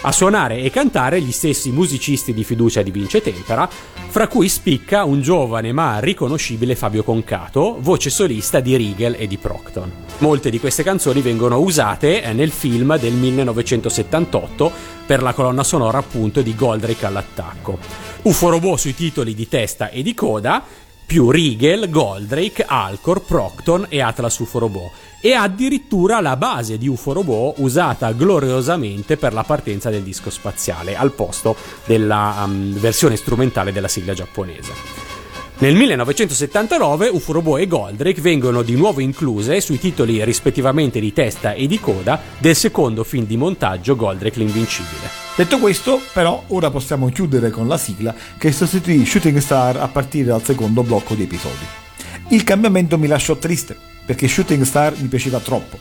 A suonare e cantare gli stessi musicisti di fiducia di Vince Tempera, fra cui spicca un giovane ma riconoscibile Fabio Concato, voce solista di Rigel e di Procton. Molte di queste canzoni vengono usate eh, nel film del 1978 per la colonna sonora appunto di Goldrake all'attacco. UFO Robot sui titoli di testa e di coda, più Rigel, Goldrake, Alcor, Procton e Atlas UFO Robot e addirittura la base di UFO Robot usata gloriosamente per la partenza del disco spaziale al posto della um, versione strumentale della sigla giapponese. Nel 1979 UFO Robot e Goldrake vengono di nuovo incluse sui titoli rispettivamente di testa e di coda del secondo film di montaggio Goldrake l'Invincibile. Detto questo, però, ora possiamo chiudere con la sigla che sostituì Shooting Star a partire dal secondo blocco di episodi. Il cambiamento mi lasciò triste, perché Shooting Star mi piaceva troppo.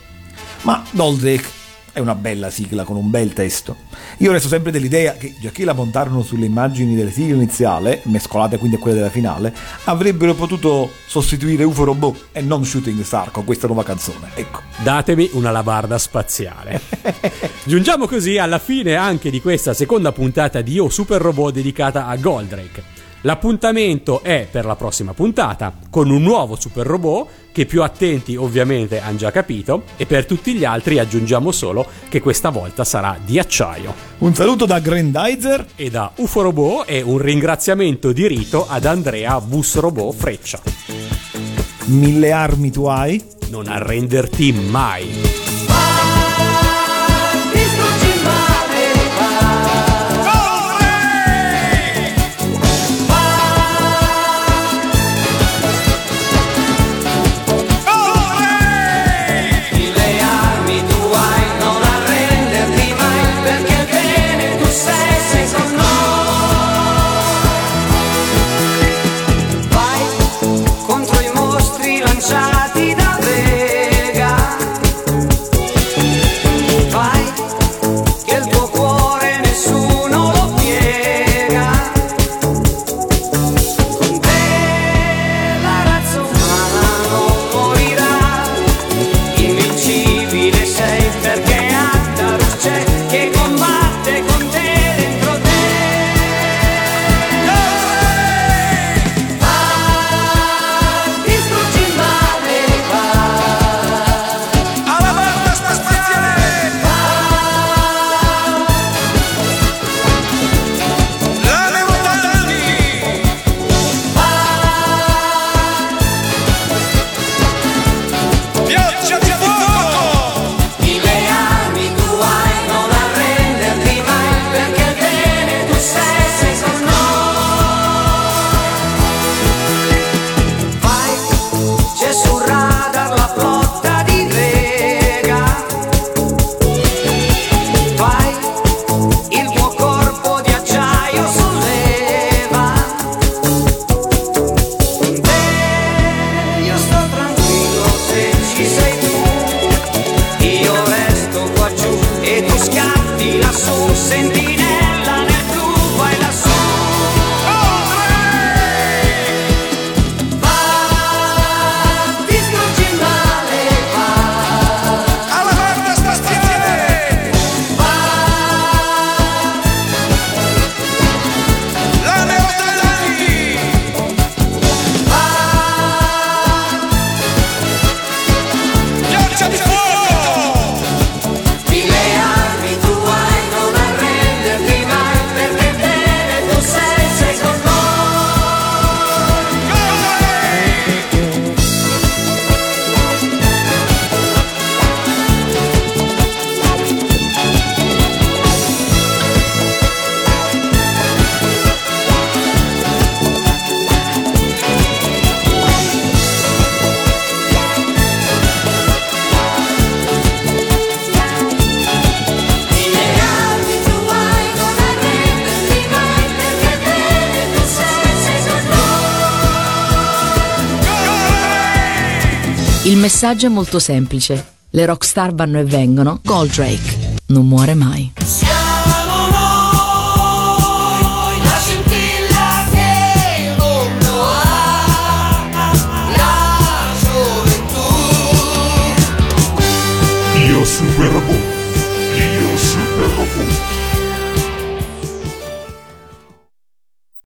Ma Goldrake è una bella sigla con un bel testo. Io resto sempre dell'idea che, già che la montarono sulle immagini della sigla iniziale, mescolate quindi a quelle della finale, avrebbero potuto sostituire UFO Robot e non Shooting Star con questa nuova canzone. Ecco. Datemi una labarda spaziale. Giungiamo così alla fine anche di questa seconda puntata di Io Super Robot dedicata a Goldrake. L'appuntamento è per la prossima puntata con un nuovo super robot che più attenti ovviamente hanno già capito e per tutti gli altri aggiungiamo solo che questa volta sarà di acciaio. Un saluto da Grandizer e da UFO Robot e un ringraziamento di rito ad Andrea Bus Robot Freccia. Mille armi tu hai? Non arrenderti mai. Messaggio è molto semplice. Le rockstar vanno e vengono, Goldrake non muore mai. Siamo noi, la scintilla che il mondo ha, la gioventù. Io super robot.